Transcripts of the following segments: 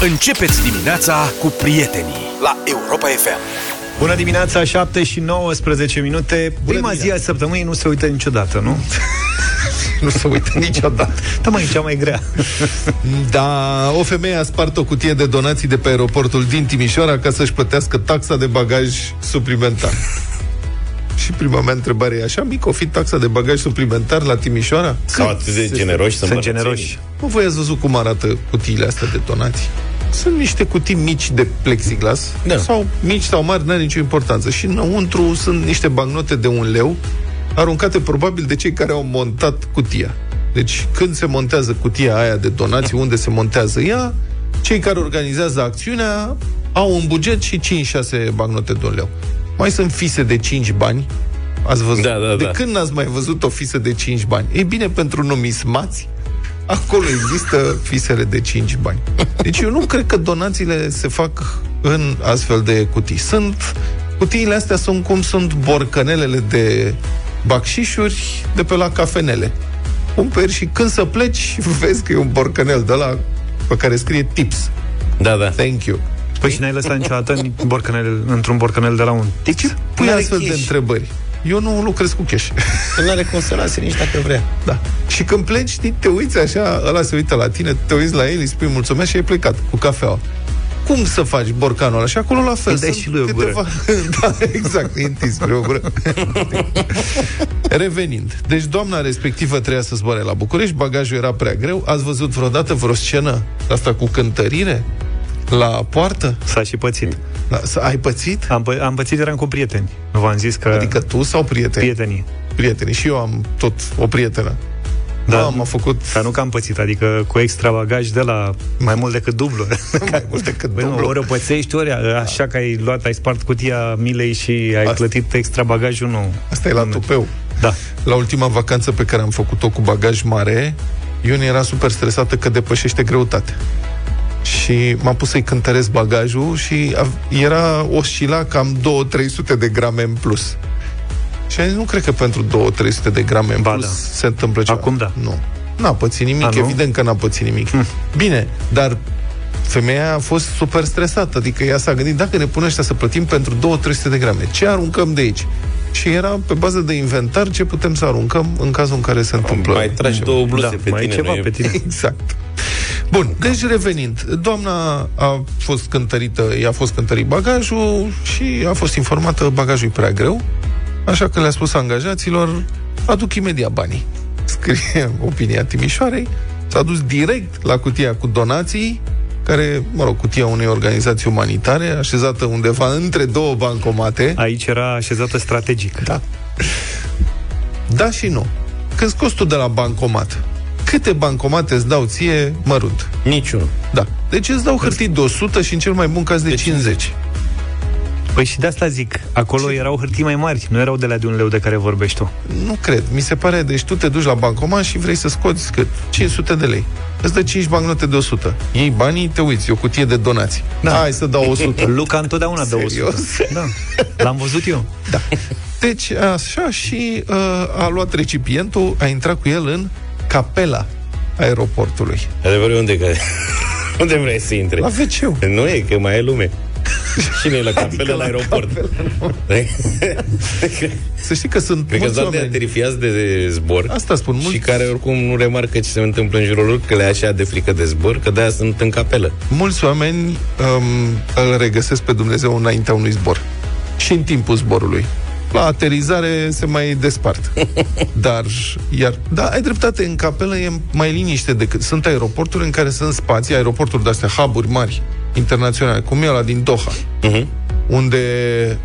Începeți dimineața cu prietenii la Europa FM. Bună dimineața, 7 și 19 minute. Bună Prima zi a săptămânii nu se uită niciodată, nu? nu se uită niciodată. Da, mai e cea mai grea. da, o femeie a spart o cutie de donații de pe aeroportul din Timișoara ca să-și plătească taxa de bagaj suplimentar. Și prima mea întrebare e așa mică, o fi taxa de bagaj suplimentar la Timișoara? Sau atât de generoși Sunt generoși. Mă, voi ați văzut cum arată cutiile astea de donații? Sunt niște cutii mici de plexiglas da. Sau mici sau mari, n-are nicio importanță Și înăuntru sunt niște bagnote de un leu Aruncate probabil de cei care au montat cutia Deci când se montează cutia aia de donații Unde se montează ea Cei care organizează acțiunea Au un buget și 5-6 bagnote de un leu mai sunt fise de 5 bani. Ați văzut? Da, da, de da. când n-ați mai văzut o fisă de 5 bani? E bine, pentru numismați, acolo există fisele de 5 bani. Deci eu nu cred că donațiile se fac în astfel de cutii. Sunt Cutiile astea sunt cum sunt borcanelele de bacșișuri de pe la cafenele. Cumperi și când să pleci, vezi că e un borcanel de la pe care scrie tips. Da, da. Thank you. Păi și n-ai lăsat niciodată în borcanel, într-un borcanel de la un tix? De ce pui astfel cash. de întrebări? Eu nu lucrez cu cash. Nu are cum să lase nici dacă vrea. Da. Și când pleci, știi, te uiți așa, ăla se uită la tine, te uiți la el, îi spui mulțumesc și ai plecat cu cafeaua. Cum să faci borcanul ăla? Și acolo la fel. Îi și lui o gură. Câteva... da, exact, întins spre o gură. Revenind. Deci doamna respectivă trebuia să zboare la București, bagajul era prea greu. Ați văzut vreodată vreo scenă asta cu cântărire? La poartă? S-a și pățit. Da, ai pățit? Am, pă- am pățit, eram cu prieteni. Nu v-am zis că... Adică tu sau prieteni? Prietenii. Prietenii. Și eu am tot o prietenă. Da, am făcut... Dar nu că am pățit, adică cu extra bagaj de la mai mult decât dublu. mai mult decât Băi, dublu. Nu, ori o pățești, ori așa că ai luat, ai spart cutia milei și ai Asta... plătit extra bagajul, nu. Asta e la tupeu. Da. La ultima vacanță pe care am făcut-o cu bagaj mare, Iuni era super stresată că depășește greutatea și m-a pus să-i cântăresc bagajul și era oscila cam 2-300 de grame în plus. Și am zis, nu cred că pentru 2-300 de grame în ba, plus da. se întâmplă ceva. Acum da. Nu. N-a pățit nimic, A, evident că n-a pățit nimic. Hm. Bine, dar femeia a fost super stresată, adică ea s-a gândit, dacă ne pune ăștia să plătim pentru 2-300 de grame, ce aruncăm de aici? Și era pe bază de inventar ce putem să aruncăm în cazul în care se întâmplă. Mai tragi două bluze da, pe mai tine. ceva pe tine. Exact. Bun, deci revenind, doamna a fost cântărită, i-a fost cântărit bagajul și a fost informată bagajul e prea greu, așa că le-a spus angajaților, aduc imediat banii. Scrie opinia Timișoarei, s-a dus direct la cutia cu donații, care, mă rog, cutia unei organizații umanitare, așezată undeva între două bancomate. Aici era așezată strategic. Da. Da și nu. Când scoți tu de la bancomat, câte bancomate îți dau ție mărunt? Niciunul. Da. Deci îți dau hârtii de 100 și în cel mai bun caz de, de 50. Păi și de asta zic, acolo Ce? erau hârtii mai mari, nu erau de la de un leu de care vorbești tu. Nu cred. Mi se pare, deci tu te duci la bancomat și vrei să scoți cât? 500 de lei. Îți dă 5 bancnote de 100. Ei banii, te uiți, e o cutie de donații. Da. Hai să dau 100. Luca întotdeauna dă 100. Da. L-am văzut eu. Da. Deci, așa și uh, a luat recipientul, a intrat cu el în capela aeroportului. Adevărul unde, că, unde vrei să intre? La wc Nu e, că mai e lume. Cine e la capelă adică la, la aeroport? să știi că sunt Cred mulți că sunt terifiați de, de zbor Asta spun mulți. Și care oricum nu remarcă ce se întâmplă în jurul lor Că le așa de frică de zbor Că de-aia sunt în capelă Mulți oameni um, îl regăsesc pe Dumnezeu înaintea unui zbor Și în timpul zborului la aterizare se mai despart. Dar, iar, da, ai dreptate, în capelă e mai liniște decât... Sunt aeroporturi în care sunt spații, aeroporturi de-astea, hub mari, internaționale, cum e ăla din Doha, uh-huh. unde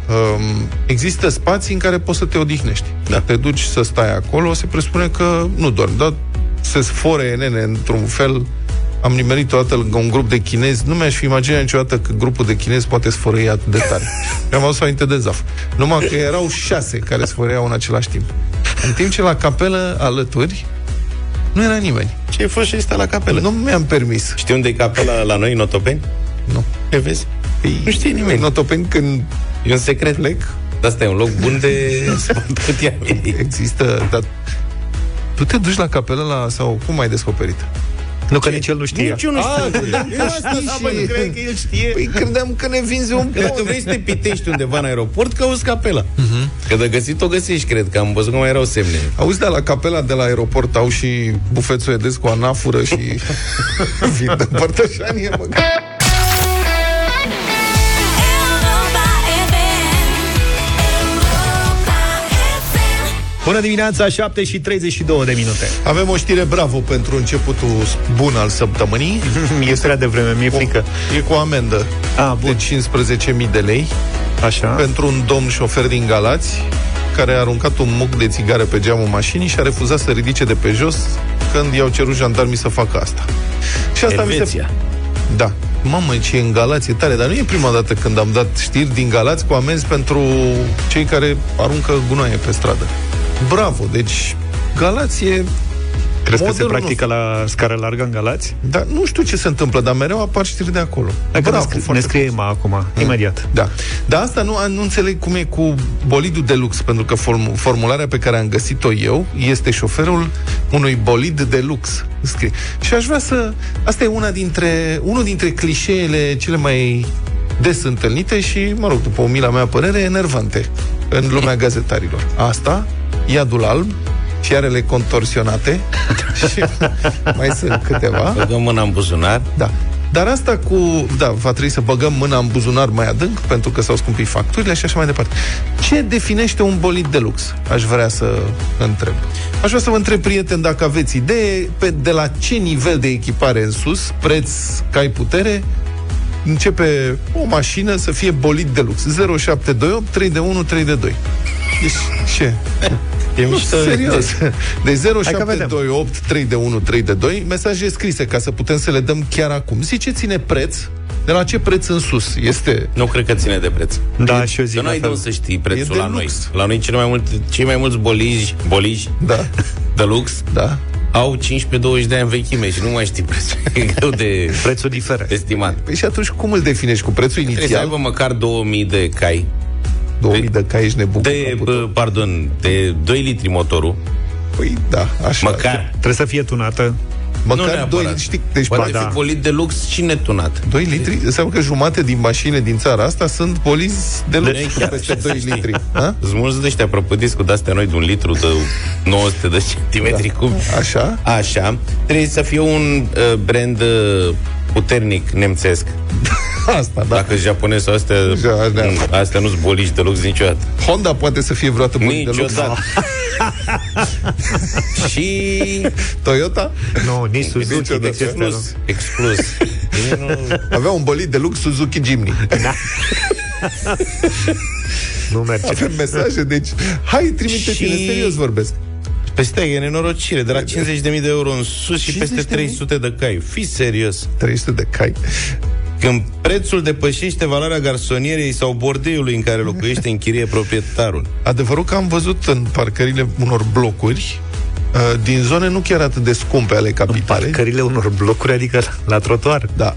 um, există spații în care poți să te odihnești. Da. Te duci să stai acolo, se presupune că nu dormi, dar se sfore nene într-un fel am nimerit odată lângă un grup de chinezi, nu mi-aș fi imaginat niciodată că grupul de chinezi poate sfărăi atât de tare. Mi-am văzut înainte de zaf. Numai că erau șase care sfărăiau în același timp. În timp ce la capelă alături nu era nimeni. Ce ai fost și ăsta la capelă? Nu mi-am permis. Știi unde e capela la noi, în Otopeni? Nu. E vezi? Păi, nu știe nimeni. În Otopeni când E un secret. plec, Dar asta e un loc bun de putia. există, dar tu te duci la capelă la, sau cum ai descoperit? Nu că nici el nu știe. Nici eu nu știu. Ah, credeam că știi Da, bă, nu și... cred că el știe. Păi credeam că ne vinzi un Că dacă pont. vrei să te pitești undeva în aeroport, cauzi capela. Uh-huh. Că de găsit o găsești, cred că am văzut că mai erau semne. Auzi, de la capela de la aeroport au și bufet suedez cu anafură și vin de părtășanie, mă. Bună dimineața, 7 și 32 de minute. Avem o știre bravo pentru începutul bun al săptămânii. E prea devreme, mi-e frică. E cu o amendă A, bun. de 15.000 de lei Așa. pentru un domn șofer din Galați care a aruncat un muc de țigară pe geamul mașinii și a refuzat să ridice de pe jos când i-au cerut jandarmii să facă asta. Și asta mi se... Elveția. Da. Mamă, ce e în Galați e tare, dar nu e prima dată când am dat știri din Galați cu amenzi pentru cei care aruncă gunoaie pe stradă. Bravo, deci Galați e... Crezi că se modelul practică la scară largă în Galați? Da, nu știu ce se întâmplă, dar mereu apar știri de acolo. Dacă ne, Bravo, scrie, ne foarte scrie Emma acum, imediat. da. Dar asta nu, nu înțeleg cum e cu bolidul de lux, pentru că form, formularea pe care am găsit-o eu este șoferul unui bolid de lux. Scrie. Și aș vrea să... Asta e una dintre, unul dintre clișeele cele mai des întâlnite și, mă rog, după umila mea părere, enervante în lumea gazetarilor. Asta, iadul alb, fiarele contorsionate și mai sunt câteva. Băgăm mâna în buzunar. Da. Dar asta cu... Da, va trebui să băgăm mâna în buzunar mai adânc pentru că s-au scumpit facturile și așa mai departe. Ce definește un bolid de lux? Aș vrea să întreb. Aș vrea să vă întreb, prieten, dacă aveți idee pe de la ce nivel de echipare în sus, preț, cai putere, începe o mașină să fie bolid de lux. 0728 3 de 1 3 de 2. Deci, ce? E Nu, mișto. serios. De Hai că vedem. 0728 3 de 1 3 de 2 mesaje scrise ca să putem să le dăm chiar acum. Ziceți-ne preț, de la ce preț în sus este Nu cred că ține de preț. Da, și eu zic Că nu ai la de fel. unde să știi E prețul de la noi. lux. La noi cele mai multe, cei mai mulți boliji, boliji Da, de lux da. au 15-20 de ani vechime și nu mai știi prețul. E greu de Prețul diferă. estimat. Păi și atunci cum îl definești? Cu prețul Trebuie să inițial? aibă măcar 2000 de cai. 2000 de cai ești nebun. De, cu caputul. bă, pardon, de 2 litri motorul. Păi da, așa. Măcar. Trebuie să fie tunată. nu Măcar 2 neapărat. litri. Știi, deci Poate ba, fi da. bolid de lux și netunat. 2 litri? Înseamnă că jumate din mașinile din țara asta sunt polizi de lux De- cu chiar peste așa 2 să știi. litri. Ha? Sunt mulți de ăștia propădiți cu de-astea noi de un litru de 900 de centimetri Da. cub. Așa? Așa. Trebuie să fie un uh, brand uh, puternic nemțesc. Asta, da. Dacă japonezi sau astea, Ja, da. mm, astea nu-s bolici de lux niciodată. Honda poate să fie vreodată bolid de lux. Niciodată. și Toyota Nu, nici Suzuki, Niciodată. nici astea, nu. exclus. Exclus. Ei, nu- avea un bolid de lux Suzuki Jimny. Nu merge. Avem mesaje, deci hai trimite-ne, Și- serios vorbesc. Peste e nenorocire, de la 50.000 de euro în sus și peste 50.000? 300 de cai. Fii serios. 300 de cai. Când prețul depășește valoarea garsonierei sau bordeiului în care locuiește în chirie proprietarul. Adevărul că am văzut în parcările unor blocuri uh, din zone nu chiar atât de scumpe ale capitalei. Parcările unor blocuri, adică la, la trotuar. Da.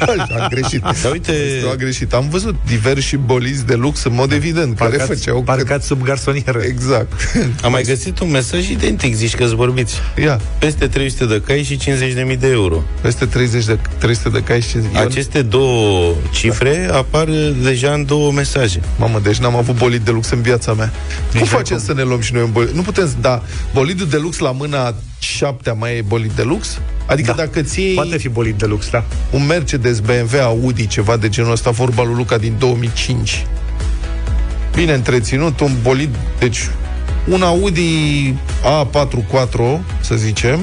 Așa, am greșit. Dar uite, Eu am greșit. Am văzut diversi bolizi de lux în mod evident, care Parcați, făceau... parcați sub garsonieră. Exact. am mai găsit un mesaj identic, zici că vorbiți. Ia, Peste 300 de cai și 50.000 de euro. peste 30 de, 300 de cai și... Eu- Aceste două cifre apar deja în două mesaje. Mamă, deci n-am avut bolid de lux în viața mea. Cum Nici facem acum. să ne luăm și noi un bolid? Nu putem, da, bolidul de lux la mâna șaptea mai e bolid de lux? Adică Da. dacă ții Poate fi bolid de lux, da. un Mercedes, BMW, Audi, ceva de genul ăsta, vorba lui Luca din 2005. Bine întreținut, un bolid, deci un Audi A44, să zicem,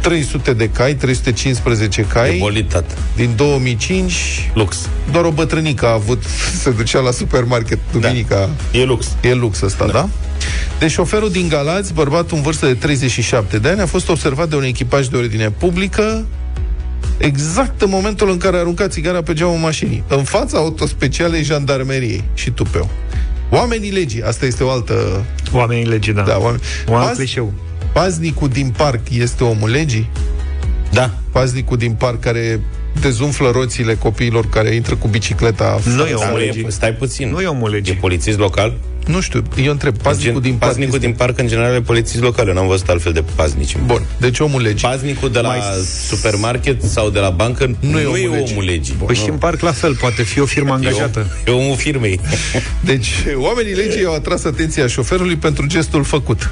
300 de cai, 315 E cai, bolitat. din 2005, Lux. doar o bătrânică a avut, se ducea la supermarket duminica. E lux. E lux ăsta, da. da? Deci șoferul din Galați, bărbat în vârstă de 37 de ani, a fost observat de un echipaj de ordine publică exact în momentul în care a aruncat țigara pe geamul mașinii, în fața autospecialei jandarmeriei și tupeu. Oamenii legii, asta este o altă... Oamenii legii, da. Da, oameni... Un alt Paz- clișeu. Paznicul din parc este omul legii? Da. Paznicul din parc care dezumflă roțile copiilor care intră cu bicicleta Nu e Dar omul nu e, legii. stai puțin. Nu e omul E legii. polițist local? Nu știu, eu întreb, paznicul Gen, din parc paznicul este- din parc, în general, e polițiști locale. N-am văzut altfel de paznici. Bun, deci omul legii. Paznicul de la Mai- supermarket sau de la bancă nu, e omul legii. Omul legii. Păi și în parc la fel, poate fi o firmă angajată. E, om- e omul firmei. Deci, oamenii legii au atras atenția șoferului pentru gestul făcut.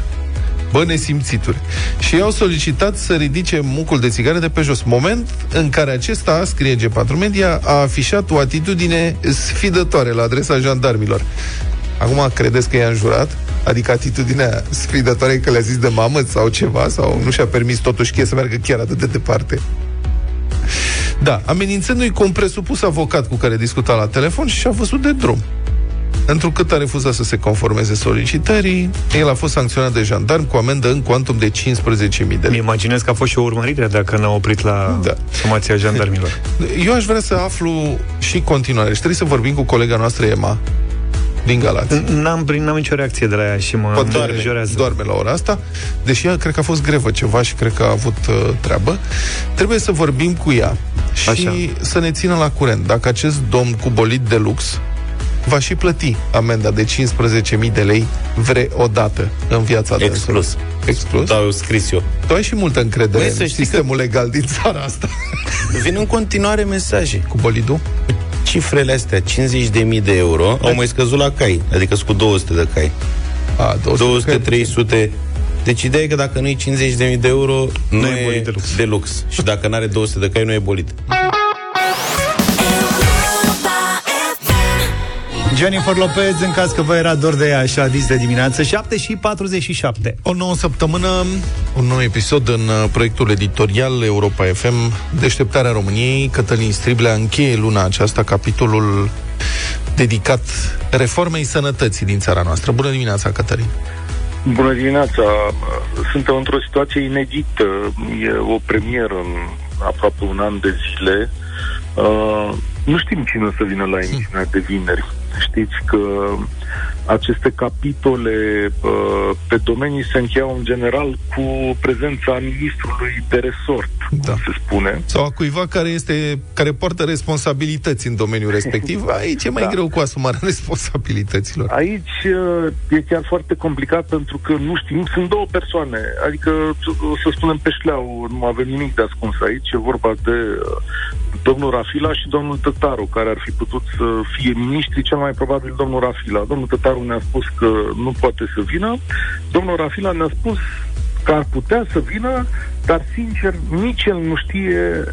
Bă, nesimțituri. Și i-au solicitat să ridice mucul de țigare de pe jos. Moment în care acesta, scrie G4 Media, a afișat o atitudine sfidătoare la adresa jandarmilor. Acum credeți că i-a înjurat? Adică atitudinea sfidătoare că le-a zis de mamă sau ceva? Sau nu și-a permis totuși cheie să meargă chiar atât de departe? Da, amenințându-i cu un presupus avocat cu care discuta la telefon și a văzut de drum. Întrucât a refuzat să se conformeze solicitării, el a fost sancționat de jandarm cu amendă în cuantum de 15.000 de Îmi lei. imaginez că a fost și o urmărire dacă n-a oprit la Da. somația jandarmilor. Eu aș vrea să aflu și continuare și trebuie să vorbim cu colega noastră Emma din Galați. N-am, prin- n-am nicio reacție de la ea și mă Poate doarme, îngrijorează. doarme la ora asta, deși ea cred că a fost grevă ceva și cred că a avut uh, treabă. Trebuie să vorbim cu ea și Așa. să ne țină la curent. Dacă acest domn cu bolid de lux va și plăti amenda de 15.000 de lei vreodată în viața dânsului. Exclus. Exclus? Da, eu scris eu. Tu ai și multă încredere Băi, să în știi sistemul legal din țara asta. Vin în continuare mesaje. Cu bolidul? Cifrele astea, 50.000 de euro, au mai scăzut la cai. Adică sunt cu 200 de cai. A, 200, 300... Deci ideea e că dacă nu e 50.000 de euro, nu, Nu e e bolit de lux. de lux. Și dacă nu are 200 de cai, nu e bolit. Jennifer Lopez, în caz că vă era dor de ea așa dis de dimineață, 7 și 47. O nouă săptămână, un nou episod în uh, proiectul editorial Europa FM, Deșteptarea României. Cătălin Striblea încheie luna aceasta capitolul dedicat reformei sănătății din țara noastră. Bună dimineața, Cătălin! Bună dimineața! Suntem într-o situație inedită. E o premieră în aproape un an de zile. Uh, nu știm cine o să vină la emisiunea de vineri. Știți că aceste capitole uh, pe domenii se încheiau în general cu prezența ministrului de resort, Da. cum se spune. Sau a cuiva care, este, care poartă responsabilități în domeniul respectiv. Aici e mai Da. greu cu asumarea responsabilităților. Aici uh, e chiar foarte complicat pentru că nu știm, sunt două persoane, adică o să spunem pe șleau, nu avem nimic de ascuns aici, e vorba de uh, domnul Rafila și domnul Tătaru, care ar fi putut să fie miniștri, cel mai probabil domnul Rafila. Domnul Tătaru ne-a spus că nu poate să vină, domnul Rafila ne-a spus că ar putea să vină, dar sincer nici el nu știe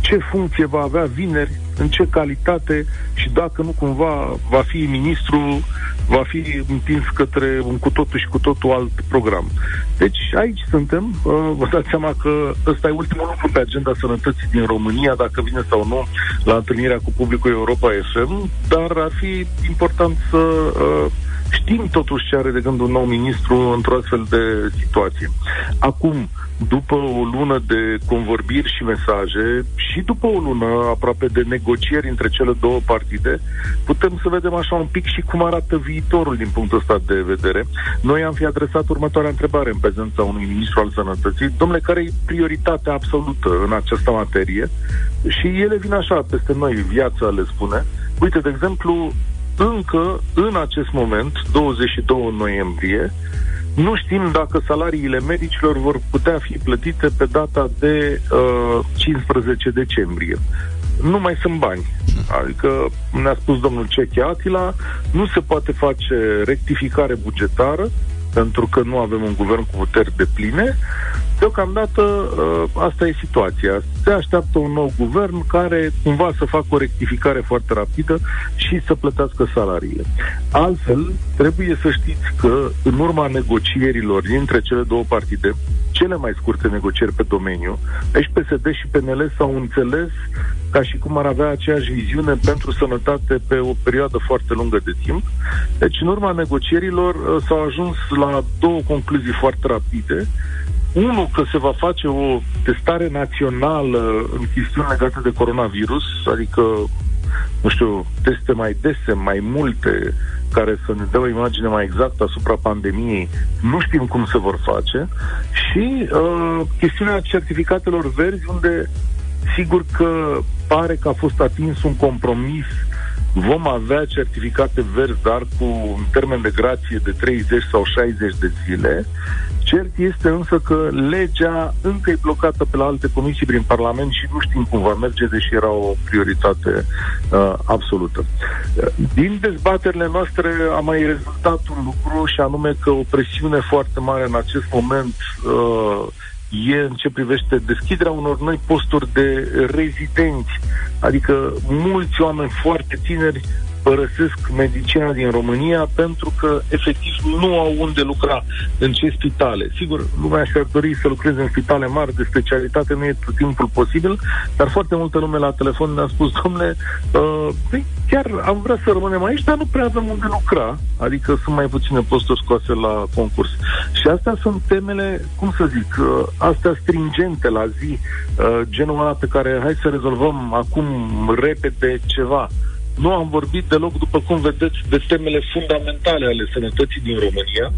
ce funcție va avea vineri, în ce calitate și dacă nu cumva va fi ministru, va fi împins către un cu totul și cu totul alt program. Deci aici suntem, uh, vă dați seama că ăsta e ultimul lucru pe agenda sănătății din România, dacă vine sau nu la întâlnirea cu publicul Europa FM, dar ar fi important să uh, știm totuși ce are de gând un nou ministru într-o astfel de situație. Acum, după o lună de convorbiri și mesaje și după o lună aproape de negocieri între cele două partide, putem să vedem așa un pic și cum arată viitorul din punctul ăsta de vedere. Noi am fi adresat următoarea întrebare în prezența unui ministru al sănătății. Domnule, care e prioritatea absolută în această materie? Și ele vin așa peste noi, viața le spune. Uite, de exemplu, încă în acest moment, 22 noiembrie, nu știm dacă salariile medicilor vor putea fi plătite pe data de uh, 15 decembrie. Nu mai sunt bani. Adică, ne-a spus domnul Ceche Atila, nu se poate face rectificare bugetară, pentru că nu avem un guvern cu puteri de pline. Deocamdată uh, asta e situația. Se așteaptă un nou guvern care cumva să facă o rectificare foarte rapidă și să plătească salariile. Altfel, trebuie să știți că în urma negocierilor dintre cele două partide, cele mai scurte negocieri pe domeniu, deci PSD și PNL s-au înțeles ca și cum ar avea aceeași viziune pentru sănătate pe o perioadă foarte lungă de timp. Deci, în urma negocierilor, uh, s-au ajuns la două concluzii foarte rapide. Unul, că se va face o testare națională în chestiuni legate de coronavirus, adică, nu știu, teste mai dese, mai multe, care să ne dea o imagine mai exactă asupra pandemiei. Nu știm cum se vor face. Și uh, chestiunea certificatelor verzi, unde sigur că pare că a fost atins un compromis vom avea certificate verzi, dar cu un termen de grație de 30 sau 60 de zile. Cert este însă că legea încă e blocată pe la alte comisii prin Parlament și nu știm cum va merge, deși era o prioritate uh, absolută. Uh, Din dezbaterile noastre a mai rezultat un lucru și anume că o presiune foarte mare în acest moment uh, e în ce privește deschiderea unor noi posturi de rezidenți. Adică mulți oameni foarte tineri părăsesc medicina din România pentru că efectiv nu au unde lucra, în ce spitale. Sigur, lumea și-ar dori să lucreze în spitale mari de specialitate, nu e tot timpul posibil, dar foarte multă lume la telefon ne-a spus, domnule, uh, băi, chiar am vrea să rămânem aici, dar nu prea avem unde lucra, adică sunt mai puține posturi scoase la concurs. Și astea sunt temele, cum să zic, uh, astea stringente la zi, uh, genul ăla pe care hai să rezolvăm acum repede ceva. Nu am vorbit deloc, după cum vedeți, de temele fundamentale ale sănătății din România,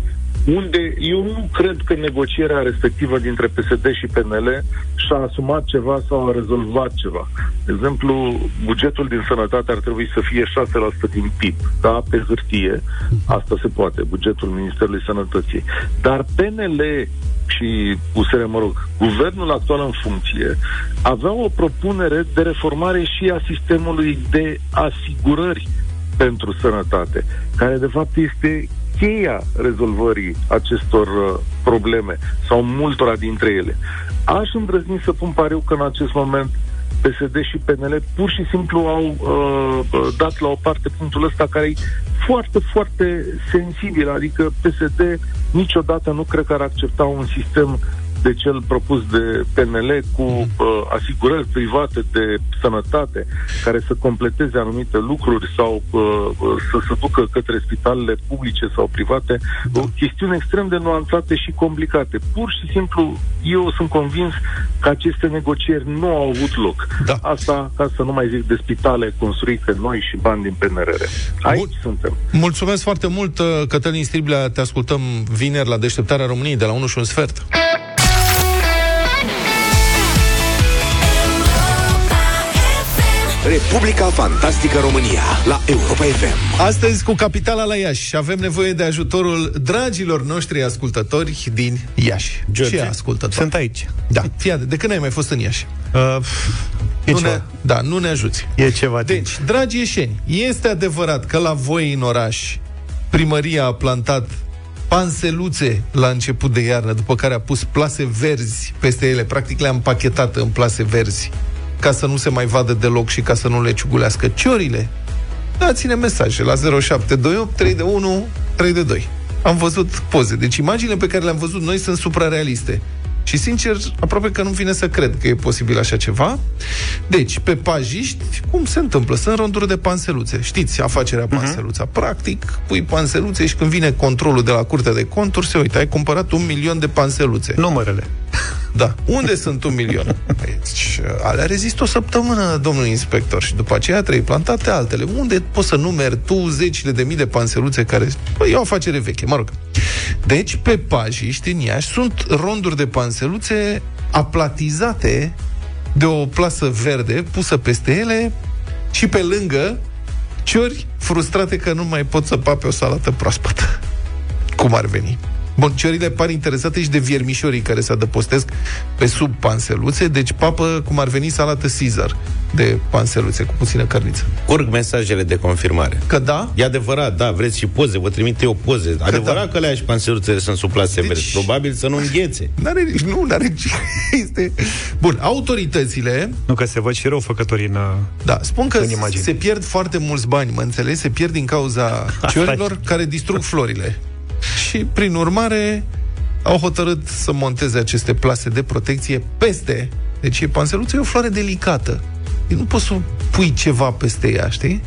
unde eu nu cred că negocierea respectivă dintre PSD și PNL și-a asumat ceva sau a rezolvat ceva. De exemplu, bugetul din sănătate ar trebui să fie 6% din PIB, da, pe hârtie, asta se poate, bugetul Ministerului Sănătății. Dar PNL și USR, mă rog, guvernul actual în funcție avea o propunere de reformare și a sistemului de asigurări pentru sănătate, care de fapt este cheia rezolvării acestor uh, probleme sau multora dintre ele. Aș îndrăzni să pun pariu că în acest moment PSD și PNL pur și simplu au uh, uh, dat la o parte punctul ăsta care e foarte, foarte sensibil, adică PSD niciodată nu cred că ar accepta un sistem de cel propus de PNL cu uh, asigurări private de sănătate care să completeze anumite lucruri sau uh, uh, să se ducă către spitalele publice sau private, o chestiune extrem de nuanțate și complicate. Pur și simplu, eu sunt convins că aceste negocieri nu au avut loc. Da. Asta ca să nu mai zic de spitale construite noi și bani din PNRR. Aici Bun. suntem. Mulțumesc foarte mult, uh, Cătălin Striblea, te ascultăm vineri la deșteptarea României de la 1 și un sfert. Republica Fantastică România la Europa FM. Astăzi cu capitala la Iași și avem nevoie de ajutorul dragilor noștri ascultători din Iași. George. Ce ascultători? Sunt aici. Da, fii atent. De când ai mai fost în Iași? Uh, e, nu ceva. ne, da, nu ne ajuți. e ceva timp. Deci, dragi ieșeni, este adevărat că la voi în oraș primăria a plantat panseluțe la început de iarnă, după care a pus plase verzi peste ele, practic le-a împachetat în plase verzi, ca să nu se mai vadă deloc și ca să nu le ciugulească ciorile. Dați-ne mesaje la 0728 3 de 1 3 de 2. Am văzut poze. Deci imaginile pe care le-am văzut noi sunt suprarealiste. Și sincer, aproape că nu vine să cred că e posibil așa ceva. Deci, pe pajiști, cum se întâmplă? Sunt ronduri de panseluțe. Știți afacerea panseluța. Practic, pui panseluțe și când vine controlul de la Curtea de Conturi, se uită, ai cumpărat un milion de panseluțe. Numărele. Da. Unde sunt un milion? Deci, alea rezistă o săptămână, domnul inspector, și după aceea trebuie plantate altele. Unde poți să numeri tu zecile de mii de panseluțe care... Păi, e o afacere veche, mă rog. Deci, pe pajiști în Iași sunt ronduri de panseluțe aplatizate de o plasă verde pusă peste ele și pe lângă ciori frustrate că nu mai pot să pape o salată proaspătă. Cum ar veni? Bun, ciorile par interesate și de viermișorii care se adăpostesc pe sub panseluțe, deci papă cum ar veni salată Caesar de panseluțe cu puțină cărniță. Curg mesajele de confirmare. Că da? E adevărat, da, vreți și poze, vă trimit eu poze. Adevărat da. că le și panseluțele sunt sub plase Deci- verzi. Probabil să nu înghețe. N-are, nu, n-are este... Bun, autoritățile Nu că se văd și răufăcătorii în... uh, Da, spun că În imagine. se pierd foarte mulți bani, mă înțelegi? Se pierd din cauza ciorilor care distrug florile. Și, prin urmare, au hotărât să monteze aceste plase de protecție peste. Deci, e panseluța e o floare delicată. Nu poți să pui ceva peste ea, știi?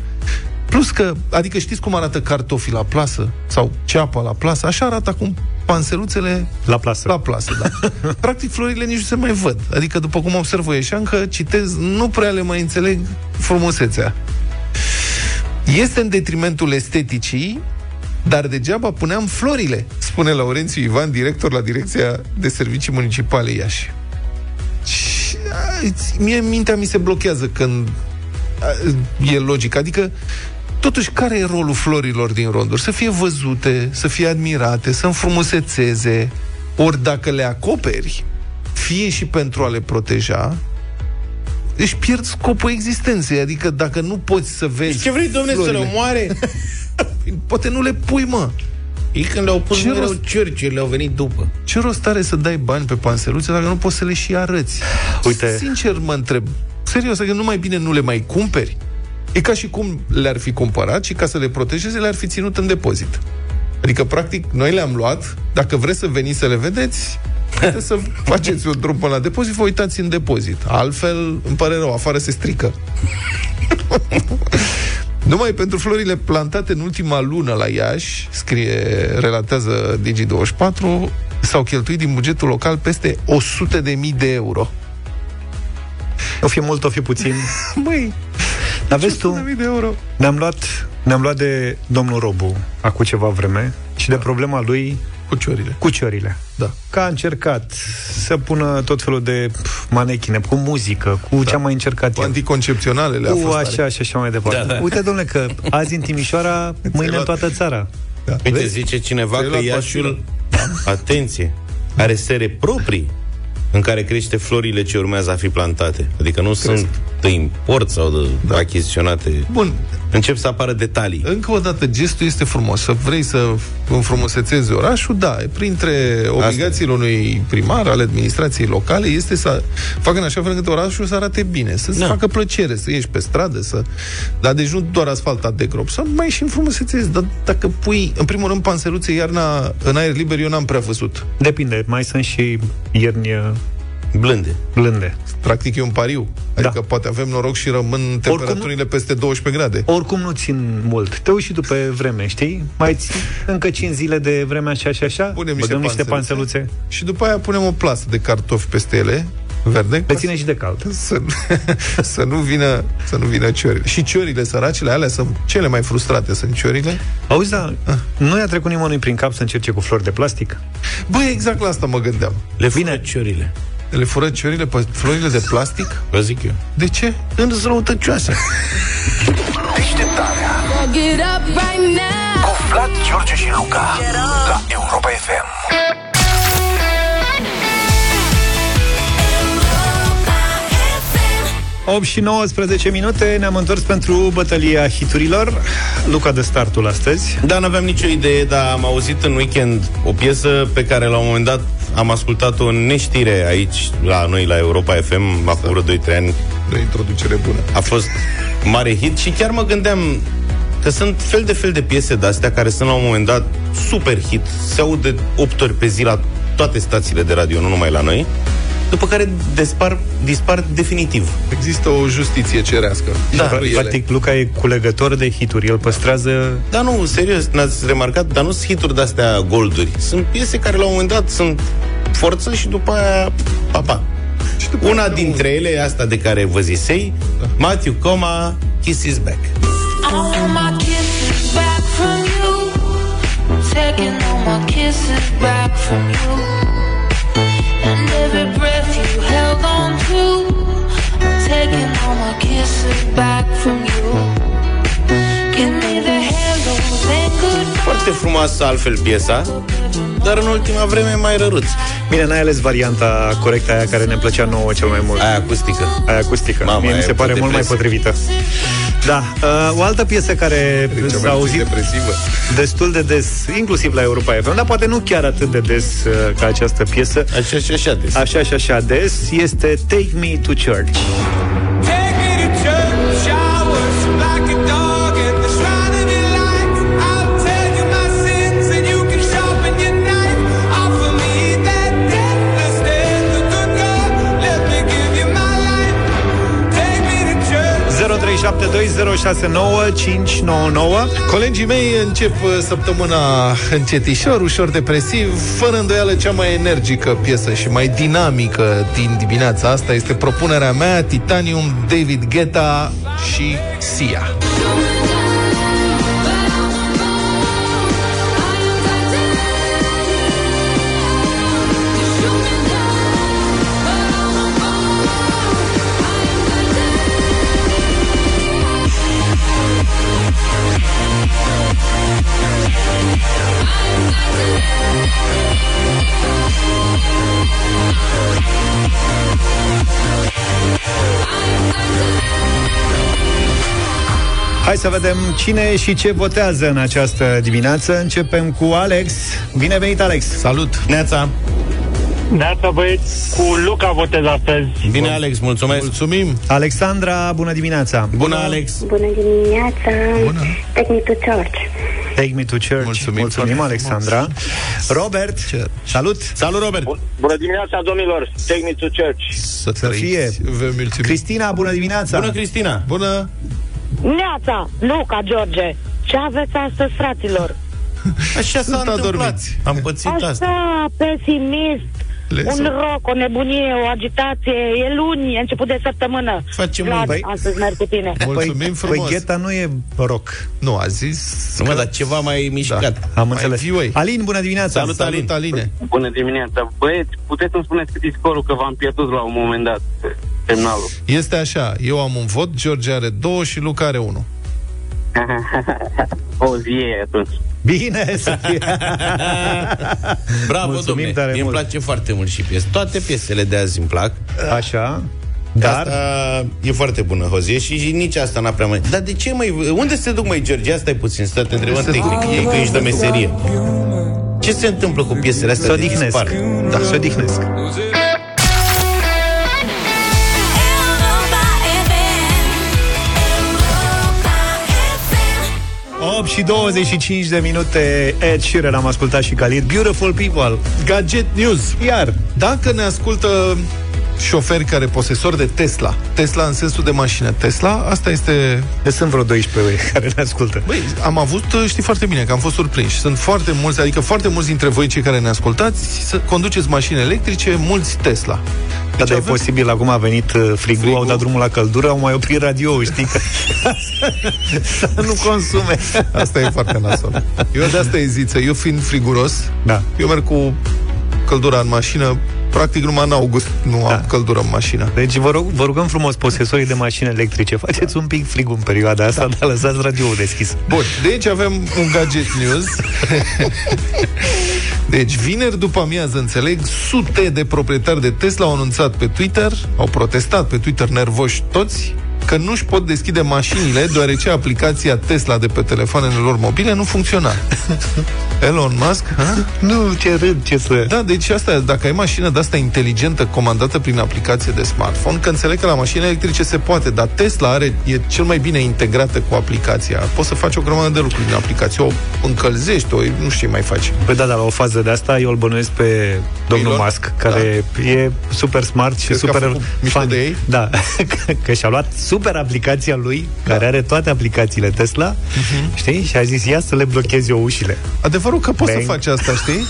Plus că, adică știți cum arată cartofii la plasă? Sau ceapa la plasă? Așa arată acum panseluțele La plasă. la plasă, da. Practic, florile nici nu se mai văd. Adică, după cum observ o ieșean, că citez, nu prea le mai înțeleg frumusețea. Este în detrimentul esteticii, dar degeaba puneam florile, spune Laurențiu Ivan, director la Direcția de Servicii Municipale Iași. Și, a, mie mintea mi se blochează când a, e logic. Adică Totuși, care e rolul florilor din ronduri? Să fie văzute, să fie admirate, să înfrumusețeze. Ori dacă le acoperi, fie și pentru a le proteja, își pierd scopul existenței. Adică dacă nu poți să vezi Ce vrei, domne, să le florile, omoare? Poate nu le pui, mă. Ei când le-au pus, Ce nu erau rost? ciorci, le-au venit după. Ce rost are să dai bani pe panseluțe dacă nu poți să le și arăți? Uite. Sincer mă întreb, serios, că nu mai bine nu le mai cumperi? E ca și cum le-ar fi cumpărat și ca să le protejeze le-ar fi ținut în depozit. Adică, practic, noi le-am luat, dacă vreți să veniți să le vedeți, puteți să faceți un drum până la depozit, vă uitați în depozit. Altfel, îmi pare rău, afară se strică. Numai pentru florile plantate în ultima lună la Iași, scrie, relatează Digi24, s-au cheltuit din bugetul local peste 100.000 de mii de euro. O fi mult, o fi puțin. Măi, Dar vezi tu, 100.000 de euro. ne-am luat, ne-am luat de domnul Robu acum ceva vreme și de problema lui Cu ciorile. cu ciorile. Da. Că a încercat să pună tot felul de pf, manechine, cu muzică, cu ce a mai încercat Cu el. anticoncepționalele a Cu fost așa și așa mai departe. Da, da. Uite, domnule, că azi în Timișoara, mâine în luat- toată țara. Da. Uite, Vezi? zice cineva Ți-ai că luat Iașiul, atenție, are sere proprii în care crește florile ce urmează a fi plantate. Adică nu sunt de import sau de da. achiziționate. Bun, Încep să apară detalii. încă o dată, gestul este frumos. Să vrei să înfrumusețezi orașul, da, printre obligațiile unui primar al administrației locale este să facă în așa fel încât orașul să arate bine, să-ți Da. facă plăcere, să ieși pe stradă, să... Dar deci nu doar asfaltat de grop, să mai și înfrumusețezi. Dar dacă pui, în primul rând, panseluțe iarna în aer liber, eu n-am prea văzut. Depinde, mai sunt și ierni uh, Blânde. blânde. Practic e un pariu. Adică Da. poate avem noroc și rămân temperaturile peste 12 grade. Oricum nu țin mult. Te uiți și tu pe vreme, știi? Mai ții încă 5 zile de vreme așa și așa. Punem niște băgăm niște panseluțe. panseluțe. Și după aia punem o plasă de cartofi peste ele, verde, Le ține și de cald. să, să, nu vină, să nu vină ciorile. Și ciorile săracele alea sunt cele mai frustrate, sunt ciorile. Auzi, da, nu i-a trecut nimănui prin cap să încerce cu flori de plastic? Băi, exact la asta mă gândeam. Le vine ciorile. Le fură ciorile pe florile de plastic? Vă zic eu. De ce? Când sunt răutăcioase. Deșteptarea Get up right now. cu Vlad, George și Luca la Europa FM. Europa FM. 8 și 19 minute, ne-am întors pentru bătălia hiturilor. Luca de startul astăzi. Da, n-aveam nicio idee, dar am auzit în weekend o piesă pe care la un moment dat am ascultat-o în neștire aici, la noi, la Europa FM, acum vreo 2-3 ani. O introducere bună. A fost mare hit și chiar mă gândeam că sunt fel de fel de piese de-astea care sunt la un moment dat super hit, se aud de 8 ori pe zi la toate stațiile de radio, nu numai la noi, după care dispar, dispar definitiv. Există o justiție cerească. Da, Pentru ele. Practic, Luca e culegător de hituri. El păstrează... Dar nu, serios, n-ați remarcat, dar nu sunt hituri de-astea golduri. Sunt piese care la un moment dat sunt forță și după aia, papa. Și după Una aia, dintre ele, asta de care vă zisei, Matthew Coma, Kiss is Back. I want my kisses back from you. Taking all my kisses back from you. And every breath you held on to. I'm taking all my kisses back from you. Foarte frumoasă altfel piesa, dar în ultima vreme mai răruț. Bine, n-ai ales varianta corectă aia care ne plăcea nouă cel mai mult. Aia acustică. Aia acustică. Mama, Mie mi aia se e pare cu mult mai depresie. potrivită. Da. Uh, o altă piesă care Cea mai s-a auzit depresivă. destul de des, inclusiv la Europa FM, dar poate nu chiar atât de des uh, ca această piesă, Așa și așa de așa și așa des, este Take Me to Church. 0372069599 Colegii mei încep uh, săptămâna încetișor, ușor depresiv, fără îndoială cea mai energică piesă și mai dinamică din dimineața asta este propunerea mea, Titanium, David Guetta și Sia. Hai să vedem cine și ce votează în această dimineață. Începem cu Alex. Bine venit, Alex! Salut! Neața. Neața băieți, cu Luca votez astăzi. Bine, Alex, mulțumesc. Mulțumim! Alexandra, bună dimineața! Bună, Alex. Bună dimineața! Bună. Take me to church. Take me to church. Mulțumim Mulțumim foarte Alexandra. Robert, salut! Salut, Robert. Bună dimineața, domnilor! Take me to church. Să, Să trăiți. fie. Vă mulțumim! Cristina, bună dimineața! Bună, Cristina. Bună! Neața, Luca, George, ce aveți astăzi, fraților? Așa s-a Sunt întâmplat. adormiți. Am pățit asta. Așa, pesimist, Le- un rock, o nebunie, o agitație, e luni, e început de săptămână. Facem Vlad, un- Băi- astăzi merg cu tine. Mulțumim păi, frumos! Păi gheta nu e rock. Nu, a zis... Nu, mă, dar ceva mai mișcat. Da. Am Mai înțeles. vioi. Alin, bună dimineața! Salut, Alin. Salut, Aline! Bună dimineața! Băieți, puteți să-mi spuneți cât e scorul, că v-am pierdut la un moment dat semnalul. Este așa, eu am un vot, George are două și Luca are unul. o zi e atunci. Bine să fie! Bravo, Mulțumim domnule. tare Mie îmi mult. place foarte mult și piese. Toate piesele de azi îmi plac. Așa. Dar... Asta e foarte bună, Hozie, și, și nici asta n-a prea mai... Dar de ce, mai? Unde se duc, mai George? Asta e puțin, să te întrebăm se tehnic. duc? E că ești de meserie. Ce se întâmplă cu piesele astea Să de odihnesc. dispar? Da, să odihnesc. 8 și 25 de minute Ed Sheeran am ascultat și Khalid Beautiful People Gadget News. Iar Dacă ne ascultă șoferi care posesori de Tesla, Tesla în sensul de mașină Tesla, asta este... de sunt vreo 12 care ne ascultă Băi, am avut, știi foarte bine că am fost surprinși. Sunt foarte mulți, adică foarte mulți dintre voi cei care ne ascultați, să conduceți mașini electrice, mulți Tesla. Dar Deci e avem- posibil, acum a venit uh, frigul, Frigul. au dat drumul la căldură, au mai oprit radio știi? Că... să nu consume. Asta e foarte nasol. Eu de asta eziță. Eu fiind friguros, Da. eu merg cu căldura în mașină, practic numai în august nu Da. am căldură în mașină. Deci vă, rog, vă rugăm frumos, posesorii de mașini electrice, faceți un pic frig în perioada asta, dar lăsați radioul deschis. Bun, deci avem un gadget news. Deci, vineri după amiază, înțeleg, sute de proprietari de Tesla au anunțat pe Twitter, au protestat pe Twitter nervoși toți, că nu-și pot deschide mașinile deoarece aplicația Tesla de pe telefoanele lor mobile nu funcționa. Elon Musk, ha? Nu, ce râd, ce să... Da, deci asta, dacă ai mașină de asta inteligentă comandată prin aplicație de smartphone, că înțeleg că la mașini electrice se poate, dar Tesla are, e cel mai bine integrată cu aplicația. Poți să faci o grămadă de lucruri din aplicație, o încălzești, o nu știu ce mai faci. Păi da, dar la o fază de asta eu îl bănuiesc pe domnul Elon? Musk, care e super smart și Crezi că a super făcut mișto funny. de ei? Da, că, că și-a luat super aplicația lui, Da. care are toate aplicațiile Tesla, Mhm. știi? Și a zis, ia să le blochez eu ușile. Adevărul că poți Bang. să faci asta, știi?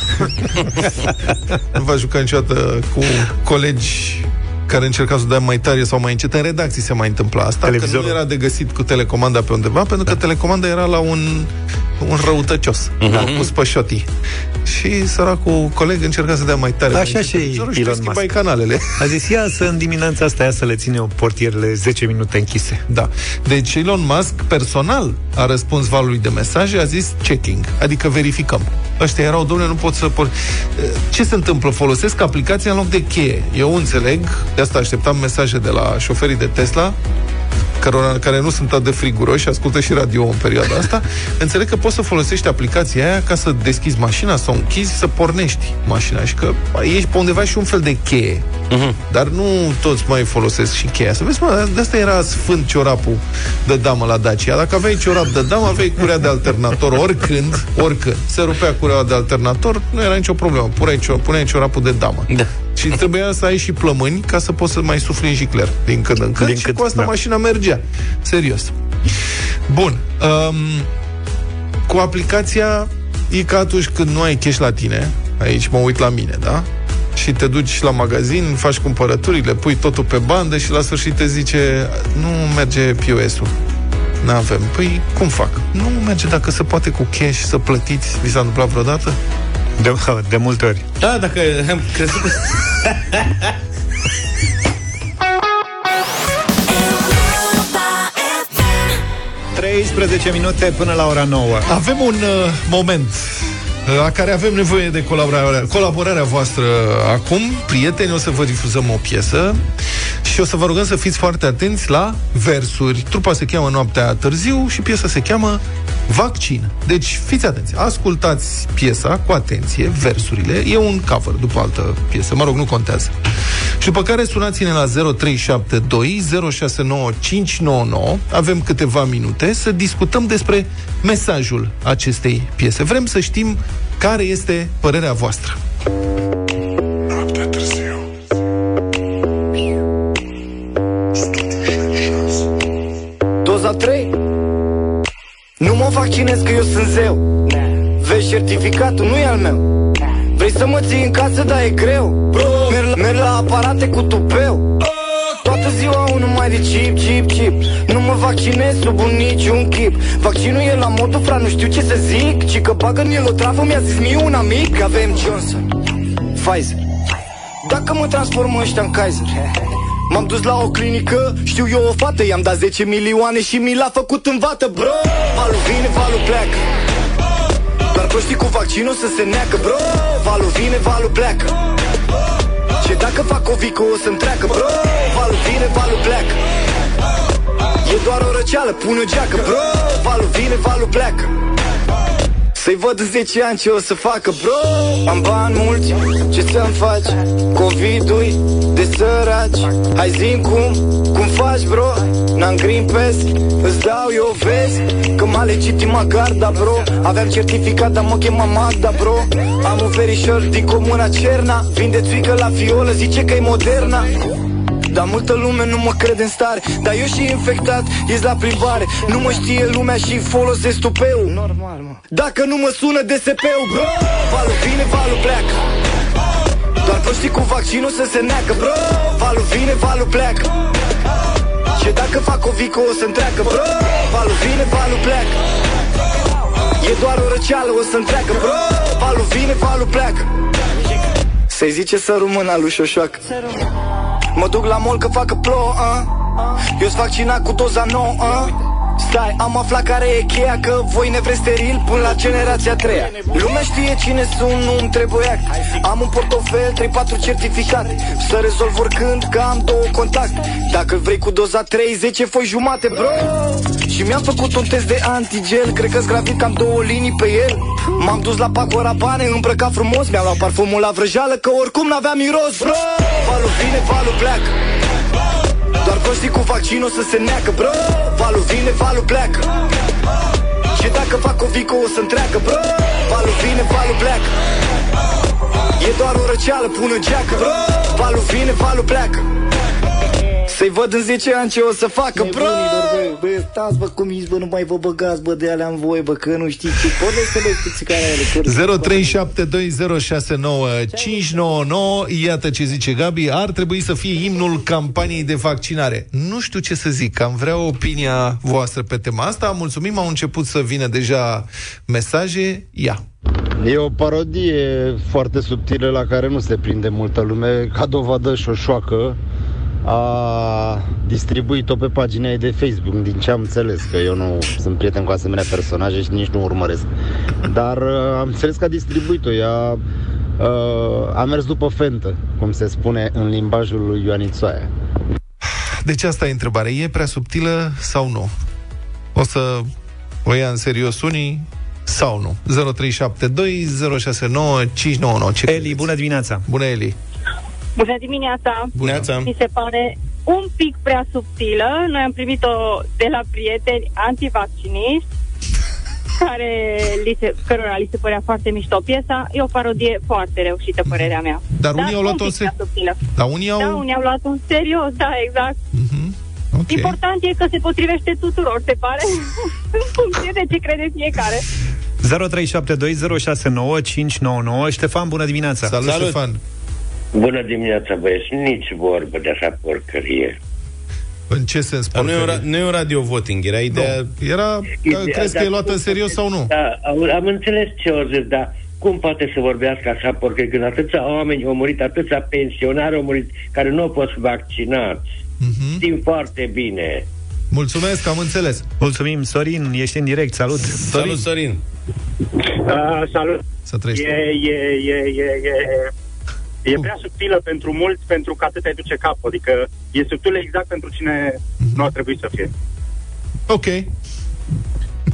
nu v-aș juca niciodată cu colegi care încercau să dea mai tare sau mai încet. În redacții se mai întâmpla asta, că Televizorul. nu era de găsit cu telecomanda pe undeva, pentru că telecomanda era la un, un răutăcios, Mhm. uh-huh. cu spășotii. Și săracul coleg încerca să dea mai tare. mai Așa încet și televizorul și Elon tu schimbai Musk. canalele. A zis, ia să în dimineața asta, ia să le ține o portierele 10 minute închise. Da. Deci Elon Musk personal a răspuns valului de mesaje, a zis checking, adică verificăm. Ăștia erau, domnule, nu pot să... Por... Ce se întâmplă? Folosesc aplicația în loc de cheie. Eu înțeleg, de asta așteptam mesaje de la șoferii de Tesla, cărora, care nu sunt atât de friguroși și ascultă și radio în perioada asta, înțeleg că poți să folosești aplicația aia ca să deschizi mașina, să o închizi, să pornești mașina și că ești pe undeva și un fel de cheie. Uh-huh. Dar nu toți mai folosesc și cheia. Să vezi, mă, de asta era sfânt ciorapul de damă la Dacia. Dacă aveai ciorap de damă, aveai curea de alternator oricând, oricând. Se rupea cureaua de alternator, nu era nicio problemă. Puneai, cio- puneai ciorapul de damă. Da. Și trebuia să ai și plămâni ca să poți să mai sufli în jicler din când în când Din și cât, cu asta da. mașina mergea. Serios. Bun. Um, cu aplicația e ca atunci când nu ai cash la tine, aici mă uit la mine, da? Și te duci la magazin, faci cumpărăturile, pui totul pe bandă și la sfârșit te zice nu merge POS-ul. Nu avem. Păi, cum fac? Nu merge dacă se poate cu cash să plătiți. Vi s-a întâmplat vreodată? De, de multe ori. Da, dacă am crezut că... 13 minute până la ora 9. Avem un uh, moment uh, la care avem nevoie de colaborarea, colaborarea voastră acum. Prieteni, o să vă difuzăm o piesă Și o să vă rugăm să fiți foarte atenți la versuri. Trupa se cheamă Noaptea Târziu și piesa se cheamă Vaccin. Deci fiți atenți, ascultați piesa cu atenție, versurile. E un cover după altă piesă, mă rog, nu contează. Și după care sunați-ne la 0372 069599. Avem câteva minute să discutăm despre mesajul acestei piese. Vrem să știm care este părerea voastră. Vaccinez că eu sunt zeu. Vezi certificatul, nu e al meu. Vrei să mă ții în casă, dar e greu. Merg, la, merg la aparate cu tupeu. Toată ziua unul mai de chip, chip, chip. Nu mă vaccinez sub un niciun chip. Vaccinul e la modul, fra, nu știu ce să zic. Ci că bagă în el o travă, mi-a zis mie un amic. Avem Johnson, Pfizer. Dacă mă transformă ăștia în Kaiser M-am dus la o clinică, știu eu o fată I-am dat 10 milioane și mi l-a făcut în vată, bro. Valul vine, valul pleacă. Doar proștii cu vaccinul să se neacă, bro? Valul vine, valul pleacă. Și dacă fac o vică o să-mi treacă, bro? Valul vine, valul pleacă. E doar o răceală, pun o geacă, bro. Valul vine, valul pleacă să-i văd în 10 ani ce o să facă, bro. Am bani mulți, ce să-mi faci? Covid-ul de săraci. Hai zi cum, cum faci, bro? N-am green pass, îți dau eu vezi Că m-a legitima garda, bro. Aveam certificat, dar mă chema Magda, bro. Am un verișor din comuna Cerna. Vinde țuică la fiolă, zice că e moderna dar multă lume nu mă crede în stare. Dar eu și infectat, ies la plimbare Nu mă știe lumea și folosesc tupeu Normal, mă. Dacă nu mă sună DSP-ul, bro Valul vine, valul pleacă. Doar proștii cu vaccinul să se neacă, bro Valul vine, valul pleacă. Și dacă fac o vică o să-mi treacă, bro Valul vine, valul pleacă. E doar o răceală, o să-mi treacă, bro Valul vine, valul pleacă. Să-i zice să rămână lui Șoșoacă Mă duc la mall că facă plouă, uh? Eu sunt vaccinat cu doza nouă, uh? Stai, am aflat care e cheia Că voi ne vreți steril până la generația 3 Lumea știe cine sunt, nu-mi trebuie act. Am un portofel, 3-4 certificate Să rezolv oricând că am două contacte Dacă vrei cu doza 3, 10 foi jumate, bro. Și mi-am făcut un test de antigel. Cred că-s gravid cam două linii pe el. M-am dus la Pacora Bane, îmbrăcat frumos. Mi-am luat parfumul la vrăjeală Că oricum n-avea miros, bro. Valul vine, valul pleacă doar proștii cu vaccinul să se neacă, bro. Valul vine, valul pleacă. Și dacă fac o vică o să-mi treacă, bro. Valul vine, valul pleacă. E doar o răceală, pun o geacă, bro. Valul vine, valul pleacă să-i văd în 10 ani ce o să facă, bro Nebunilor, bă, bă, stați bă cum ești, bă, nu mai vă băgați, bă, de alea în voi, bă, că nu știți ce Porneți să le știți care are 0372069599 Iată ce zice Gabi Ar trebui să fie imnul campaniei de vaccinare. Nu știu ce să zic Am vrea opinia voastră pe tema asta. Mulțumim, au început să vină deja mesaje. Ia. E o parodie foarte subtilă la care nu se prinde multă lume. Ca dovadă șoșoacă a distribuit-o pe pagina ei de Facebook, din ce am înțeles, că eu nu sunt prieten cu asemenea personaje și nici nu urmăresc. Dar uh, am înțeles că a distribuit-o, ea uh, a mers după fentă, cum se spune în limbajul lui Ioanițoaia. Deci asta e întrebarea. E prea subtilă sau nu? O să o ia în serios unii sau nu? 0372 069 599. Ce Eli, bună dimineața! Bună, Eli! Bună dimineața! Bună. Mi se pare un pic prea subtilă. Noi am primit-o de la prieteni antivacciniști care li se, cărora li se părea foarte mișto piesa. E o parodie foarte reușită, părerea mea. Dar unii au un luat-o pic în prea se- subtilă. Dar unii au... Da, unii au luat-o în serios, da, exact. Ok. Important e că se potrivește tuturor, se pare, în funcție de ce crede fiecare. 0372069599 Ștefan, bună dimineața! Salut, Salut. Ștefan! Bună dimineața, băieți. Nici vorbă de așa porcărie. În ce sens? Dar nu e, un, porcărie? ra- nu e un radio voting, era ideea... Nu. Era... Ideea, crezi că dar e luată cum în serios sau nu? Da, am, am înțeles ce o zis, dar cum poate să vorbească așa porcărie când atâția oameni au murit, atâția pensionari au murit care nu au fost vaccinați? Mhm. Știm foarte bine. Mulțumesc, am înțeles. Mulțumim, Sorin, ești în direct, salut! Salut, Sorin! Uh, salut. Să trăiești. E, e, e, e, e. E prea subtilă pentru mulți, pentru că atât ai duce cap. Adică e subtilă exact pentru cine nu ar trebui să fie. Ok.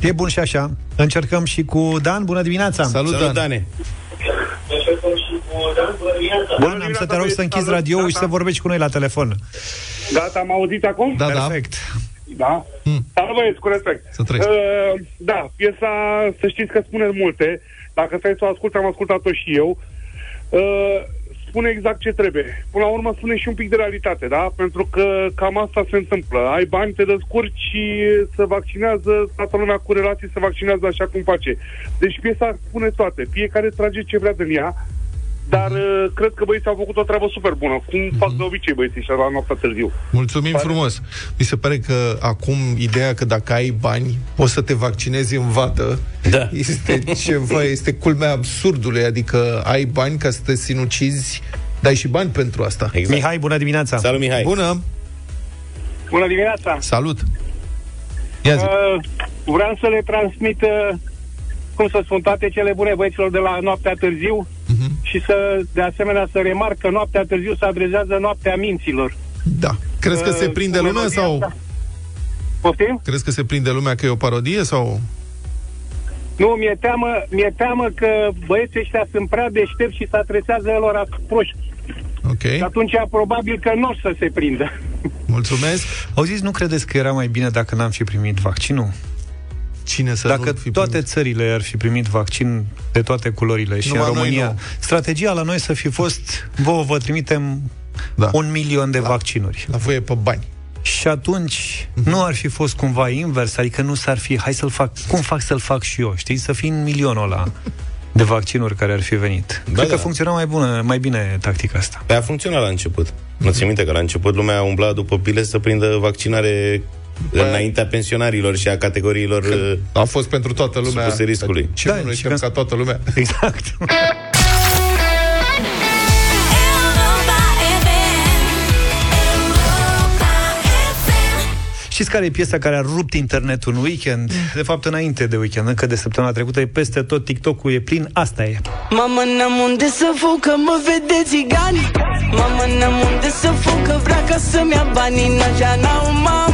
E bun și așa. Încercăm și cu Dan. Bună dimineața! Salut, Salut, Dane. Dan, am să te rog să închizi radio și să vorbești cu noi la telefon. Gata, am auzit acum? Da, da. Perfect. Da? Salut băieți, cu respect. Să trăiești. Uh, da, piesa, să știți că spune multe. Dacă stai să o ascult, am ascultat-o și eu. Uh, spune exact ce trebuie. Până la urmă spune și un pic de realitate, da? Pentru că cam asta se întâmplă. Ai bani, te descurci și se vaccinează, toată lumea cu relații se vaccinează așa cum face. Deci piesa spune toate. Fiecare trage ce vrea din ea. Dar uh, cred că băieții au făcut o treabă super bună, cum fac de obicei băieții și la noaptea târziu. Mulțumim Pare- frumos. Mi se pare că acum ideea că dacă ai bani, poți să te vaccinezi în vadă, Da. este ceva, este culmea absurdului, adică ai bani ca să te sinucizi, dai și bani pentru asta. Exact. Mihai, bună dimineața! Salut, Mihai. Bună! Bună dimineața! Salut! Ia zi. Uh, vreau să le transmit, uh, cum să spun, toate cele bune băieților de la noaptea târziu Mhm. și să, de asemenea, să remarc că noaptea târziu se adresează noaptea minților. Da. Crezi că Uh, se prinde cu lumea melodia sau... asta. Poftim? Crezi că se prinde lumea că e o parodie sau... Nu, mi-e teamă, mi-e teamă că băieții ăștia sunt prea deștepți și se adresează lor proști. Ok. Și atunci probabil că nu o să se prindă. Mulțumesc. Auziți, nu credeți că era mai bine dacă n-am fi primit vaccinul? Cine să Dacă nu fi toate primit? țările ar fi primit vaccin de toate culorile și Numai în noi România, nu. strategia la noi să fi fost, vouă vă trimitem Da. un milion de vaccinuri. La voie pe bani. Și atunci nu ar fi fost cumva invers, adică nu s-ar fi, hai să-l fac, cum fac să-l fac și eu, știi, să fii în milionul ăla de vaccinuri care ar fi venit. Da, Cred da. că funcționa mai bună, mai bine tactica asta. Pe a funcționat la început. Nu ți minte că la început lumea umbla după pile să prindă vaccinare înaintea pensionarilor și a categoriilor uh, A fost pentru toată lumea. supuse riscului. Ce Da, da, nu și noi că- ca toată lumea? Exact. Europa FM. Europa FM. Știți care e piesa care a rupt internetul în weekend? De fapt, înainte de weekend, încă de săptămâna trecută, e peste tot TikTok-ul, e plin, asta e. Mama, n-am unde să fug, că mă vede țigani Mama, n-am unde să fug, că vrea ca să-mi ia banii N-așa n-au, mamo,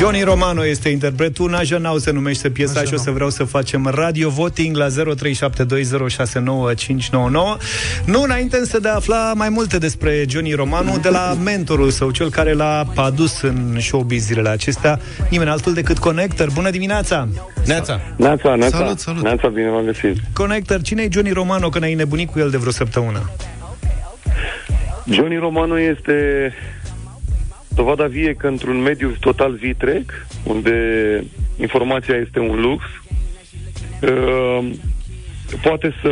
Johnny Romano este interpretul, Naja Now se numește piesa Naja și o să Now. vreau să facem radio voting la 0372069599. Nu înainte însă de a afla mai multe despre Johnny Romano de la mentorul său, cel care l-a adus în showbiz zilele acestea, nimeni altul decât Connector. Bună dimineața! Neața. Neața, neața. Salut, salut. Neața, bine v-am găsit. Connector, cine e Johnny Romano că ne-ai nebunit cu el de vreo săptămână? Johnny Romano este dovada vie că într-un mediu total vitreg, unde informația este un lux, uh, poate să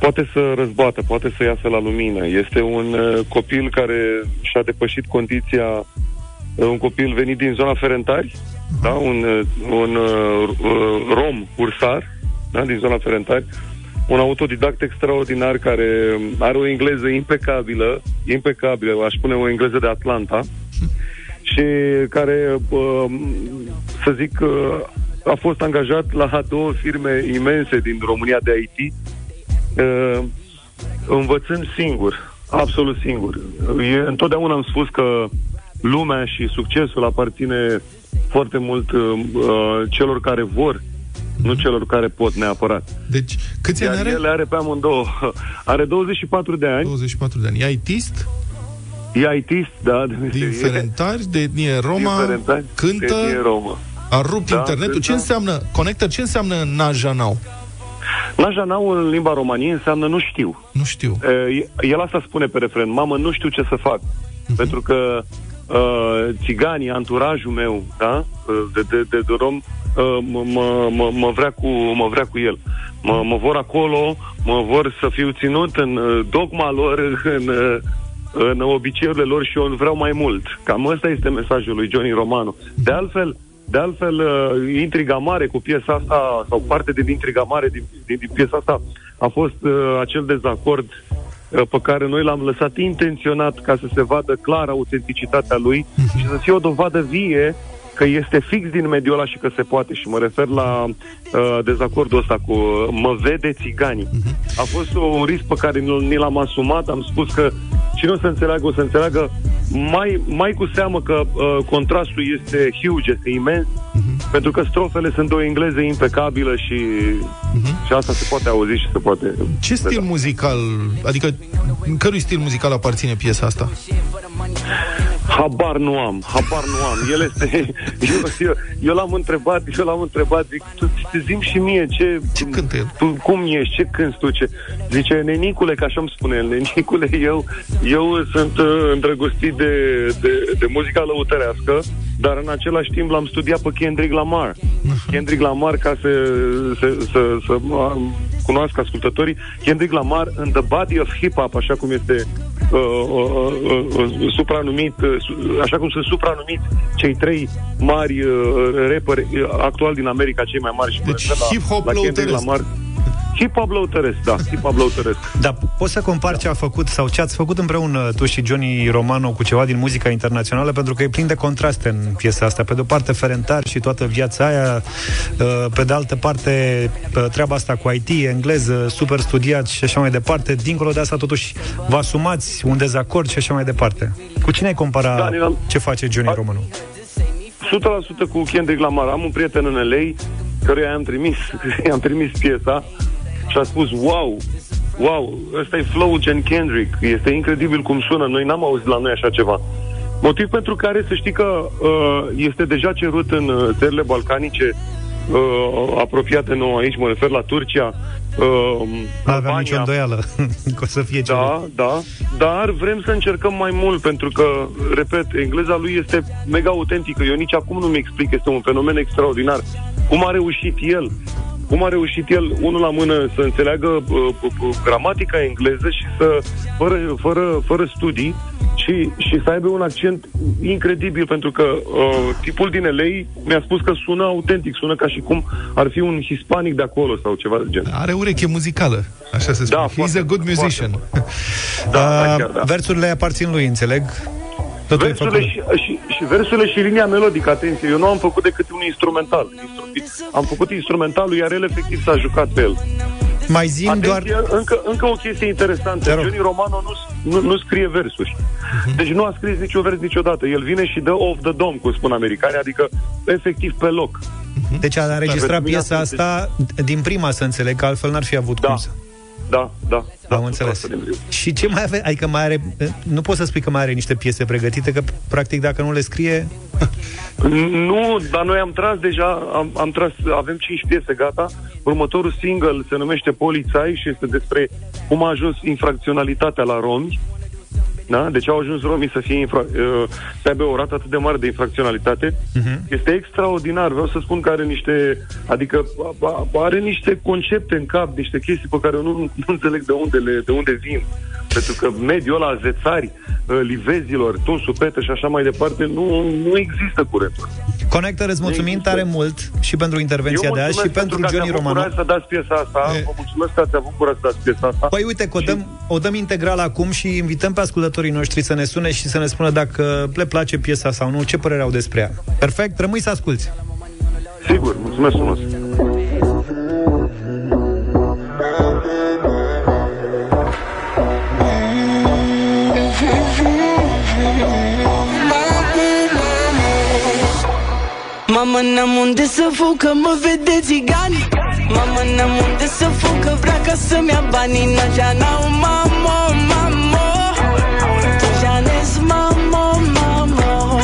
poate să răzbată, poate să iasă la lumină. Este un uh, copil care și-a depășit condiția, uh, un copil venit din zona Ferentari, da? un, uh, un uh, uh, rom ursar, da? din zona Ferentari, un autodidact extraordinar care are o engleză impecabilă, impecabilă, aș spune o engleză de Atlanta, și care, uh, să zic, uh, a fost angajat la două firme imense din România de IT, uh, învățând singur, absolut singur. E, întotdeauna am spus că lumea și succesul aparține foarte mult uh, uh, celor care vor, nu celor care pot neapărat. Deci, câți ani Iar are? el le are pe amândouă. Are 24 de ani. 24 de ani. E ITist? E ITist, da. De Din meserie. Ferentari, de etnie Roma, Din Ferentari, cântă, de etnie romă. a rupt Da, internetul. Ce cântă. înseamnă, Connector, ce înseamnă Najanau? Najanau în limba românie înseamnă nu știu. Nu știu. E, El asta spune pe refren, mamă, nu știu ce să fac. Pentru că uh, țiganii, anturajul meu, da, uh, de, de, de, de rom, uh, mă, mă, mă, mă, vrea cu, mă vrea cu el. Mă, mă vor acolo, mă vor să fiu ținut în uh, dogma lor, în, uh, în obiceiurile lor și eu vreau mai mult. Cam ăsta este mesajul lui Johnny Romano. De altfel, de altfel, uh, intriga mare cu piesa asta, sau parte din intriga mare din, din, din piesa asta, a fost uh, acel dezacord uh, pe care noi l-am lăsat intenționat ca să se vadă clar autenticitatea lui și să fie o dovadă vie că este fix din mediul ăla și că se poate. Și mă refer la uh, dezacordul ăsta cu uh, mă vede țiganii. A fost un risc pe care ni- ni l-am asumat, am spus că cine o să înțeleagă, o să înțeleagă mai, mai cu seamă că uh, contrastul este huge, este imens, pentru că strofele sunt o engleză impecabilă și, și asta se poate auzi și se poate... Ce stil muzical, adică în cărui stil muzical aparține piesa asta? Habar nu am, habar nu am. El este... Eu, eu, eu l-am întrebat, eu l-am întrebat, zic, tu zim și mie ce... Ce cântă el? Tu, cum ești, ce cânti tu, ce... Zice, nenicule, că așa îmi spune el, nenicule, eu, eu sunt uh, îndrăgostit de, de, de muzica lăutărească, dar în același timp l-am studiat pe Kendrick Lamar. Kendrick Lamar, ca să, să, să, să uh, cunoască ascultătorii, Kendrick Lamar în The Body of Hip Hop, așa cum este uh, uh, uh, uh, supranumit, uh, su- așa cum sunt supranumiți cei trei mari uh, rapperi uh, actual din America, cei mai mari și Deci mă refer la- hip-hop la Kendrick lăutăresc. Lamar. Hip-hop lăutăresc, da, hip-hop lăutăresc. Da, poți să compari ce a făcut sau ce ați făcut împreună tu și Johnny Romano cu ceva din muzica internațională, pentru că e plin de contraste în piesa asta. Pe de o parte Ferentar și toată viața aia, uh, pe de altă parte uh, treaba asta cu IT, engleză, super studiat și așa mai departe. Dincolo de asta, totuși, vă asumați un dezacord și așa mai departe. Cu cine ai compara Da, ne-am- ce face Johnny Romano? 100% cu Kendrick Lamar. Am un prieten în LA căruia i-am trimis, i-am trimis piesa și a spus, wow, wow, ăsta e flow gen Kendrick, este incredibil cum sună, noi n-am auzit la noi așa ceva. Motiv pentru care să știi că uh, este deja cerut în uh, țările balcanice uh, apropiate nouă aici, mă refer la Turcia, uh, Nu aveam nicio îndoială că o să fie ceva. da, da, dar vrem să încercăm mai mult pentru că, repet, engleza lui este mega autentică. Eu nici acum nu-mi explic, este un fenomen extraordinar. Cum a reușit el, cum a reușit el, unul la mână, să înțeleagă uh, uh, uh, gramatica engleză și să, fără, fără, fără studii, și, și să aibă un accent incredibil, pentru că uh, tipul din LA mi-a spus că sună autentic, sună ca și cum ar fi un hispanic de acolo sau ceva de genul. Are ureche muzicală, așa se spune. Da, He's foarte, a good musician. Da, chiar, da. Versurile aparțin lui, înțeleg? Totul e Versurile făcut. și, și, și versurile și linia melodică, atenție, eu nu am făcut decât un instrumental. Instru- am făcut instrumentalul, iar el efectiv s-a jucat pe el. Mai zim Atenție, doar... încă, încă o chestie interesantă. Johnny Romano nu, nu, nu scrie versuri. Deci nu a scris niciun vers niciodată. El vine și dă off the dome, cum spun americanii, adică efectiv pe loc. Deci a înregistrat pentru mine piesa asta asta din prima, să înțeleg, că altfel n-ar fi avut cum să... Da, da. da Am înțeles. Și ce mai ave? Adică mai are... Nu pot să spui că mai are niște piese pregătite, că practic dacă nu le scrie... Nu, dar noi am tras deja, am, am tras, avem 5 piese gata. Următorul single se numește Polițai și este despre cum a ajuns infracționalitatea la romi. Da? Deci au ajuns romii să fie infra- uh, să aibă o rată atât de mare de infracționalitate. Este extraordinar. Vreau să spun că are niște, adică a- a- are niște concepte în cap, niște chestii pe care eu nu, nu înțeleg de unde, le, de unde vin. Pentru că mediul ăla, zețari, uh, livezilor, tunsul pete și așa mai departe, nu, nu există curentul. Connector, îți mulțumim tare mult și pentru intervenția Eu de azi și mulțumesc pentru că ați Johnny avut Romano. curaj să dați piesa asta. Vă mulțumesc că ați avut curaj să dați piesa asta. Păi uite, că o dăm, o dăm integral acum și invităm pe ascultătorii noștri să ne sune și să ne spună dacă le place piesa sau nu, ce părere au despre ea. Perfect, rămâi să asculti. Sigur, mulțumesc frumos. Mama n-am unde să fug că mă vede țigani Mama n-am unde să fug că vrea ca să-mi ia banii N-așa n-au mamo, mamo Janez mamo, mamo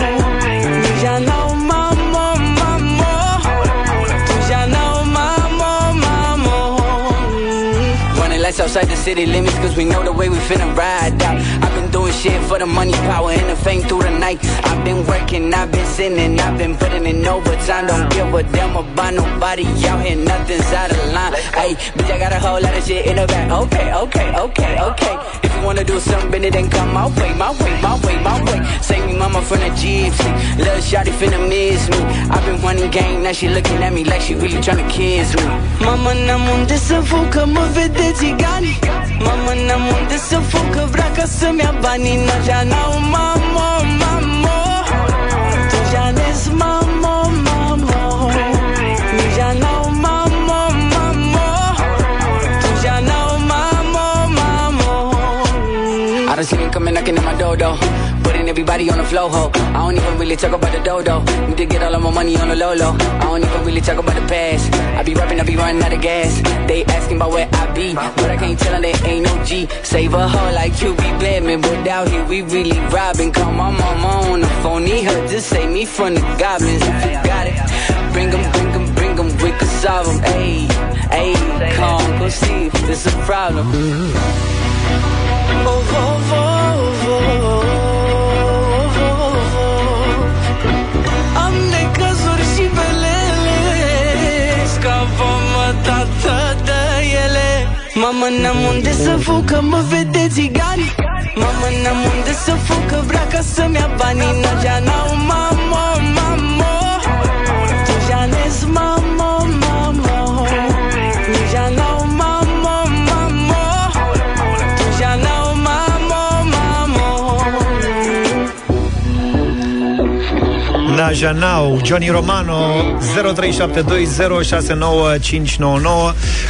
Deja n-au mamo, mamo Deja n-au mamo, mamo Running lights outside the city limits Cause we know the way we finna ride out. I've been doing shit for the money, power, and the fame through the night. I've been working, I've been sinning I've been putting in overtime. Don't give a damn about nobody out here Nothing's out of line. Hey, bitch, I got a whole lot of shit in the back. Okay, okay, okay, okay. If you wanna do something, then come my way My way, my way, my way. Save me mama from the gypsy. Little shawty finna miss me. I've been running game, now she looking at me Like she really tryna kiss me. Mama n-am unde să fug că Mamă, n-am unde să fug Că vrea ca să-mi ia banii Deja n-au mamă, mamă. Deja nes mamă, mamă. Deja n-au mamă, mamă. Tu Deja n-au mamă, mamă. I don't see them coming knocking at my Everybody on the flow, ho. I don't even really talk about the dodo. Need to get all of my money on the low low. I don't even really talk about the past. I be rapping, I be running out of gas. They asking about where I be, but I can't tell them there ain't no G. Save a hoe like QB Batman, but out here we really robbing. Call my mama on the phone, need her to save me from the goblins. If you got it, bring 'em, bring 'em, bring 'em, we can solve 'em. Ayy, ayy, come go see if it's a problem. Oh, oh, oh, oh, oh. oh. Ele Mamă, n-am unde să fug, că mă vede țigani Mamă, n-am unde să fug, că vrea ca să-mi ia banii Nagea n-au mamă, Najanau, Johnny Romano 0372069599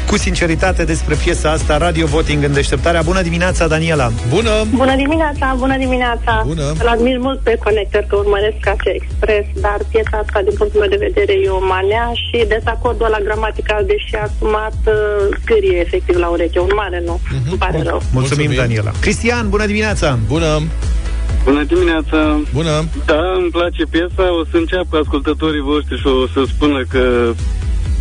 Cu sinceritate despre piesa asta Radio Voting în deșteptarea Bună dimineața, Daniela Bună! Bună dimineața, bună dimineața! Bună! Îl admir mult pe conector că urmăresc Asia Express, dar piesa asta, din punctul meu de vedere, e o manea și dezacordul la gramatical, deși asumat, uh, scârie efectiv la ureche. Un mare nu. Mhm. Îmi pare rău. Mulțumim, Daniela Cristian, bună dimineața Bună! Bună dimineața! Bună! Da, îmi place piesa, o să înceapă ascultătorii voștri și o să spună că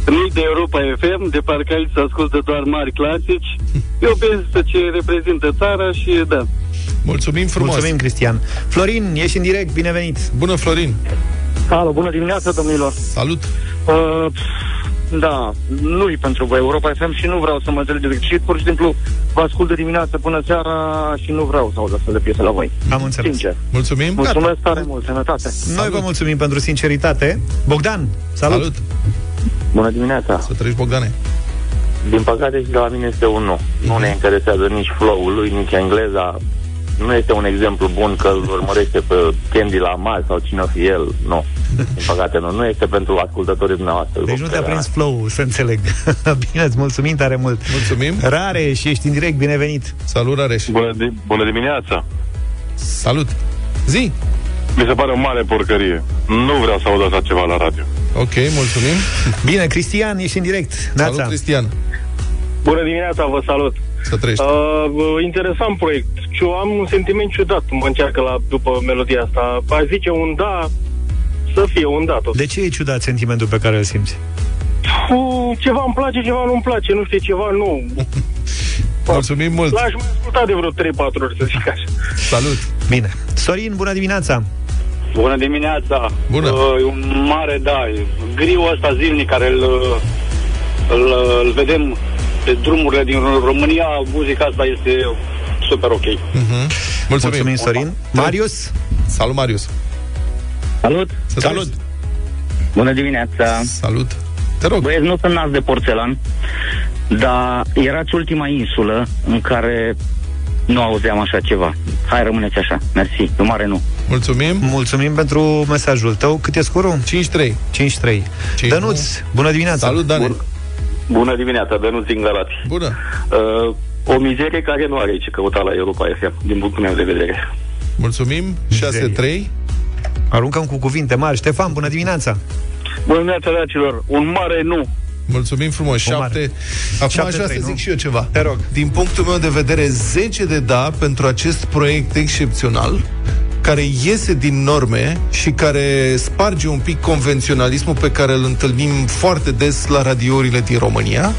nu de Europa FM, de parcă aici se ascultă doar mari clasici. E o piesă ce reprezintă țara și da. Mulțumim frumos! Mulțumim, Cristian Florin, ești în direct, binevenit Bună, Florin! Alo, bună dimineața, domnilor. Salut! Uh, da, nu-i pentru voi Europa FM și nu vreau să mă înțelegeți greșit, pur și simplu vă ascult de dimineață până seara și nu vreau să aud astfel de piese la voi. Am înțeles Sincer. Mulțumim! Mulțumesc tare mult, sănătate. Noi vă mulțumim pentru sinceritate Bogdan, salut, Salut. Bună dimineața! Să trăiești, Bogdane! Din păcate și de la mine este un nu. Nu ne interesează nici flow-ul lui, nici engleza. Nu este un exemplu bun că îl urmărește pe Candy la mal sau cine o fi el. Nu. Din păcate nu. Nu este pentru ascultătorii dumneavoastră. Deci nu te-a prins flow să înțeleg Bine, îți mulțumim tare mult Mulțumim! Rare și ești în direct, binevenit Salut, Rareș! Bună, di- bună dimineața! Salut! Zi! Mi se pare o mare porcărie. Nu vreau să aud așa ceva la radio. Ok, mulțumim! Bine, Cristian, ești în direct Neața. Salut, Cristian! Bună dimineața, vă salut. Să trăiești! Uh, interesant proiect. Eu am un sentiment ciudat, mă încearcă la, după melodia asta. A zice un da, să fie un da tot. De ce e ciudat sentimentul pe care îl simți? Uh, ceva îmi place, ceva nu-mi place, nu știu, ceva nu. Mulțumim mult! L-aș mai asculta de vreo 3-4 ori, să zic așa. Salut! Bine Sorin, bună dimineața Bună dimineața! Bună! Uh, e un mare, da, e griul ăsta zilnic care îl, îl, îl vedem pe drumurile din România, muzica asta este super ok. Mhm. Mulțumim. Mulțumim, Sorin. Marius? Salut, Marius! Salut! Să Salut! Bună dimineața! Salut! Te rog! Băieți, nu sunt nas de porțelan, dar erați ultima insulă în care nu auzeam așa ceva. Hai, rămâneți așa. Mersi. E un mare nu. Mulțumim. Mulțumim pentru mesajul tău. Cât e scorul? 5-3. 5-3. Dănuț, bună dimineața. Salut, Dane. Bun. Bună dimineața, Dănuț din Galați. Bună. Uh, o mizerie care nu are ce căuta la Europa FM, din punctul meu de vedere. Mulțumim. 6-3. Aruncăm cu cuvinte mari. Ștefan, bună dimineața. Bună dimineața, dragilor. Un mare nu. Mulțumim frumos. O mare. 7. Acum Șapte, aș vrea trei, să nu? zic și eu ceva. Te rog. Din punctul meu de vedere, 10 de da pentru acest proiect excepțional care iese din norme și care sparge un pic convenționalismul pe care îl întâlnim foarte des la radiourile din România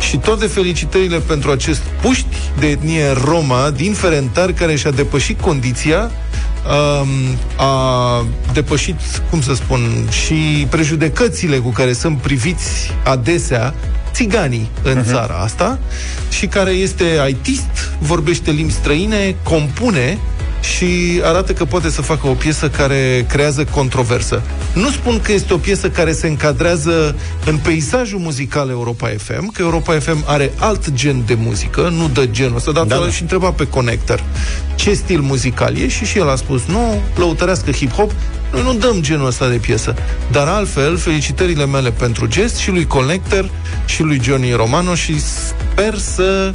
și toate felicitările pentru acest puști de etnie Roma din Ferentar care și-a depășit condiția um, a depășit, cum să spun, și prejudecățile cu care sunt priviți adesea țiganii în uh-huh. țara asta și care este ITist, vorbește limbi străine, compune și arată că poate să facă o piesă care creează controversă. Nu spun că este o piesă care se încadrează în peisajul muzical Europa FM, că Europa FM are alt gen de muzică, nu dă genul ăsta, dar da, da. și întreba pe Connector ce stil muzical e și și el a spus nu, lăutărească hip-hop, noi nu dăm genul ăsta de piesă. Dar altfel, felicitările mele pentru gest și lui Connector și lui Johnny Romano și sper să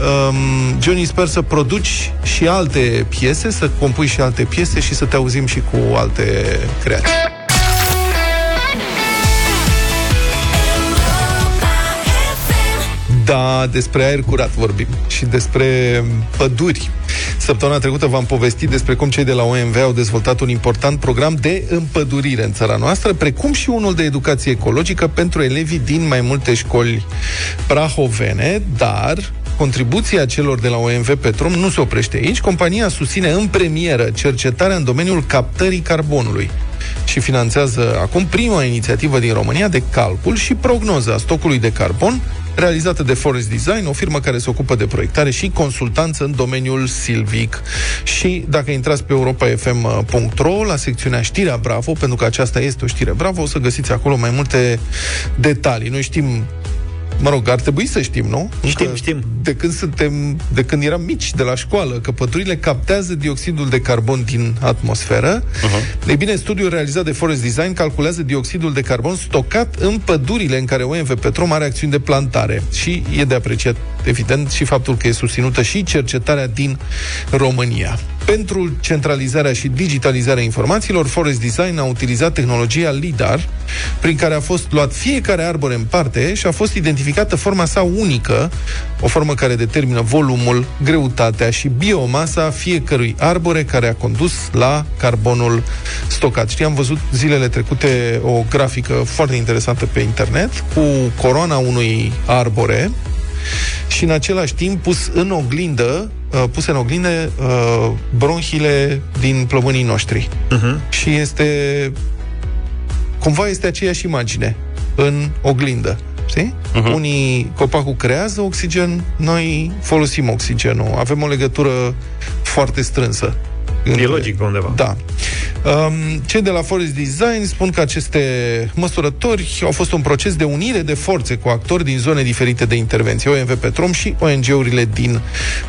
um, Johnny, sper să produci și alte piese, să compui și alte piese și să te auzim și cu alte creații. Da, despre aer curat vorbim și despre păduri. Săptămâna trecută v-am povestit despre cum cei de la OMV au dezvoltat un important program de împădurire în țara noastră, precum și unul de educație ecologică pentru elevii din mai multe școli prahovene, dar contribuția celor de la OMV Petrom nu se oprește aici. Compania susține în premieră cercetarea în domeniul captării carbonului și finanțează acum prima inițiativă din România de calcul și prognoză a stocului de carbon realizată de Forest Design, o firmă care se ocupă de proiectare și consultanță în domeniul silvic. Și dacă intrați pe europa.fm.ro la secțiunea Știrea Bravo, pentru că aceasta este o știre Bravo, o să găsiți acolo mai multe detalii. Noi știm Mă rog, ar trebui să știm, nu? Știm, Încă știm. De când suntem, de când eram mici, de la școală, că pădurile captează dioxidul de carbon din atmosferă. Uh-huh. Ei bine, studiul realizat de Forest Design calculează dioxidul de carbon stocat în pădurile în care OMV Petrom are acțiuni de plantare. Și e de apreciat, evident, și faptul că e susținută și cercetarea din România. Pentru centralizarea și digitalizarea informațiilor, Forest Design a utilizat tehnologia LIDAR, prin care a fost luat fiecare arbore în parte și a fost identificată forma sa unică, o formă care determină volumul, greutatea și biomasa fiecărui arbore care a condus la carbonul stocat. Știi, am văzut zilele trecute o grafică foarte interesantă pe internet cu coroana unui arbore și în același timp pus în oglindă uh, puse în oglindă uh, bronhile din plămânii noștri. Uh-huh. Și este cumva este aceeași imagine în oglindă. Știi? Uh-huh. Unii copacul creează oxigen, noi folosim oxigenul. Avem o legătură foarte strânsă. E logic pe undeva. Da. Um, cei de la Forest Design spun că aceste măsurători au fost un proces de unire de forțe cu actori din zone diferite de intervenție, OMV Petrom și ONG-urile din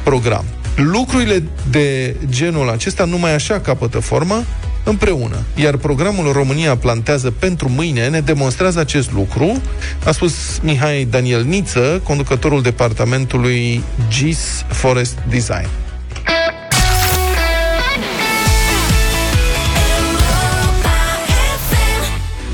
program. Lucrurile de genul acesta numai așa capătă formă împreună. Iar programul România plantează pentru mâine ne demonstrează acest lucru, a spus Mihai Daniel Niță, conducătorul departamentului GIS Forest Design.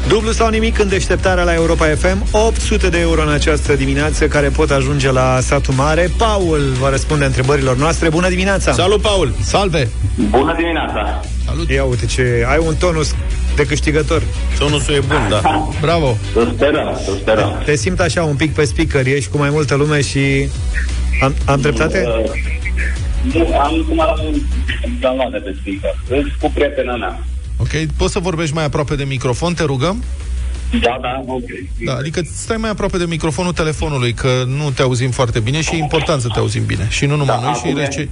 Dublu sau nimic în deșteptarea la Europa FM 800 de euro în această dimineață Care pot ajunge la satul mare Paul va răspunde întrebărilor noastre Bună dimineața! Salut, Paul! Salve! Bună dimineața! Salut! Ia uite ce... Ai un tonus de câștigător Tonusul e bun, da Bravo! Să sperăm, să sperăm Te simt așa un pic pe speaker Ești cu mai multă lume și... Am, am dreptate? Uh, Nu, am cum am download de pe speaker. Îți cu prietena mea. Ok, poți să vorbești mai aproape de microfon, te rugăm? Da, da, ok. Da, adică stai mai aproape de microfonul telefonului, că nu te auzim foarte bine și e important să te auzim bine. Și nu numai Da, noi, și acum e- ce,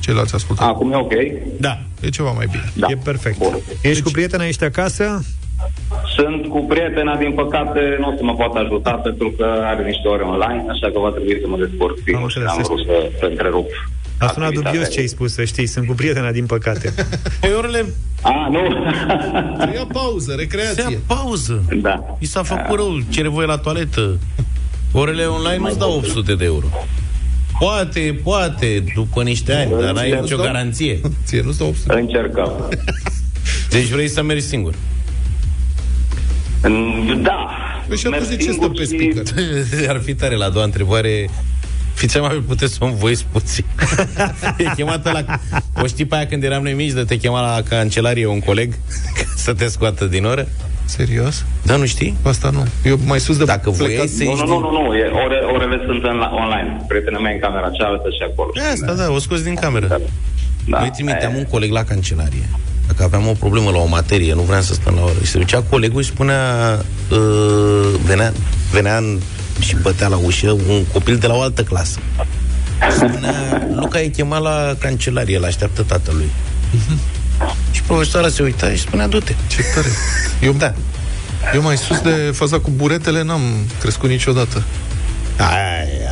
ceilalți ascultători. Acum e ok? Da. E ceva mai bine. Da. E perfect. Ești cu prietena, ești acasă? Sunt cu prietena, din păcate, nu o să mă poată ajuta pentru că are niște ore online, așa că va trebui să mă descurc singur și am vrut să, să întrerup. A sunat activitatea. dubios ce ai spus, să știi Sunt cu prietena, din păcate Pe orele... A, nu. Ia pauză, recreație. Se ia pauză. Da. I s-a făcut rău, cere voie la toaletă. Orele online nu-ți dau 800 de euro. Poate, poate, după niște ani, dar n-ai Ție nicio nu-ți dau? garanție. Ție nu-ți dau 800. Încercăm. Deci vrei să mergi singur. Da. Păi și atunci de ce stă pe speaker? Ar fi tare la a doua întrebare. Fiți mai puteți să-mi voiți puțin. e chemată la... O știi pe aia când eram noi mici, de te chema la cancelarie un coleg ca să te scoată din oră? Serios? Da, nu știi? Asta nu. Eu mai sus de Dacă voiai plecat- să Nu, ieși nu, din... nu, nu, nu. E, ore, orele sunt în, online. Prietena mea în camera cealaltă și acolo. E Asta, da, o scos din cameră. Da. Noi trimiteam un coleg la cancelarie. Dacă aveam o problemă la o materie, nu vreau să stăm la oră. Și se ducea colegul și spunea, uh, venea, venea în, și bătea la ușă un copil de la o altă clasă. Spunea, Luca e chemat la cancelarie, îl așteaptă tatălui. Și profesoara se uita și spunea, du-te. Ce tare. Eu, Da. eu mai sus de faza cu buretele n-am crescut niciodată. Aia,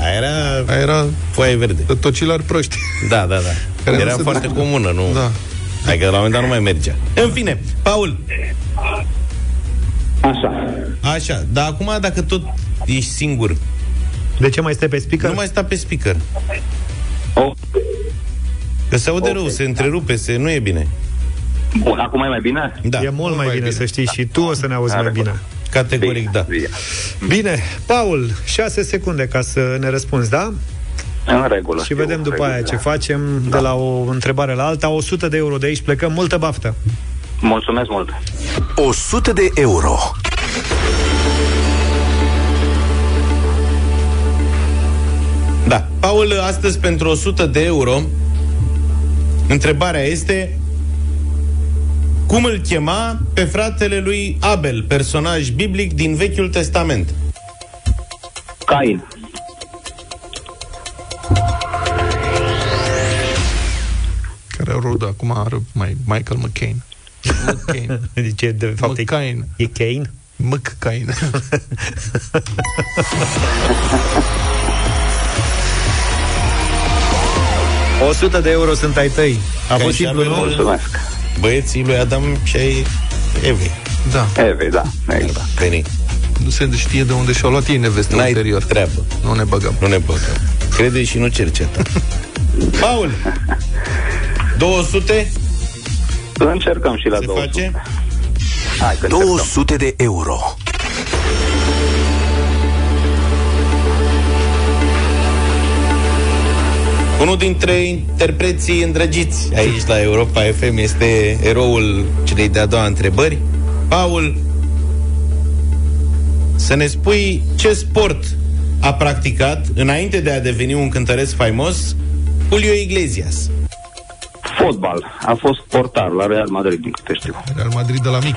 aia era Aia era foaie verde. de tocilar proști. Da, da, da. Care nu Era se foarte descurcă. comună, nu? Da. Adică la un moment dat nu mai mergea. În fine, Paul, Așa. Așa, dar acum dacă tot ești singur, De ce mai stai pe speaker? nu mai sta pe speaker. Că se aude rău, se întrerupe, se, nu e bine. Bun, acum e mai bine? Da. E mult mai, bine, să știi, și tu o să ne auzi mai bine. Categoric, da. Bine, Paul, 6 secunde ca să ne răspunzi, da? În regulă. Și vedem după aia ce facem de la o întrebare la alta. 100 de euro de aici plecăm. Multă baftă! Mulțumesc mult! 100 de euro. Paul, astăzi pentru 100 de euro, întrebarea este cum îl chema pe fratele lui Abel, personaj biblic din Vechiul Testament? Cain. Care au rol de acum are mai Michael McCain. McCain. Deci, de fapt, McCain. e Kane? McCain. 100 de euro sunt ai tăi. A Că fost și simplu, Abel, nu? Mulțumesc. Băieții lui Adam și ai Evei. Da. Eve, da, exact. Veni. Nu se știe de unde și-au luat ei neveste N-ai ulterior. treabă. Nu ne băgăm. Nu ne băgăm. Crede și nu cerceta. Paul, 200 Încercăm și la se 200. face? Hai că încercăm. 200 de euro. Unul dintre interpreții îndrăgiți aici la Europa FM este eroul celei de-a doua întrebări. Paul, să ne spui ce sport a practicat înainte de a deveni un cântăresc faimos Julio Iglesias. Fotbal. A fost portar la Real Madrid, din câte știu. Real Madrid de la mic.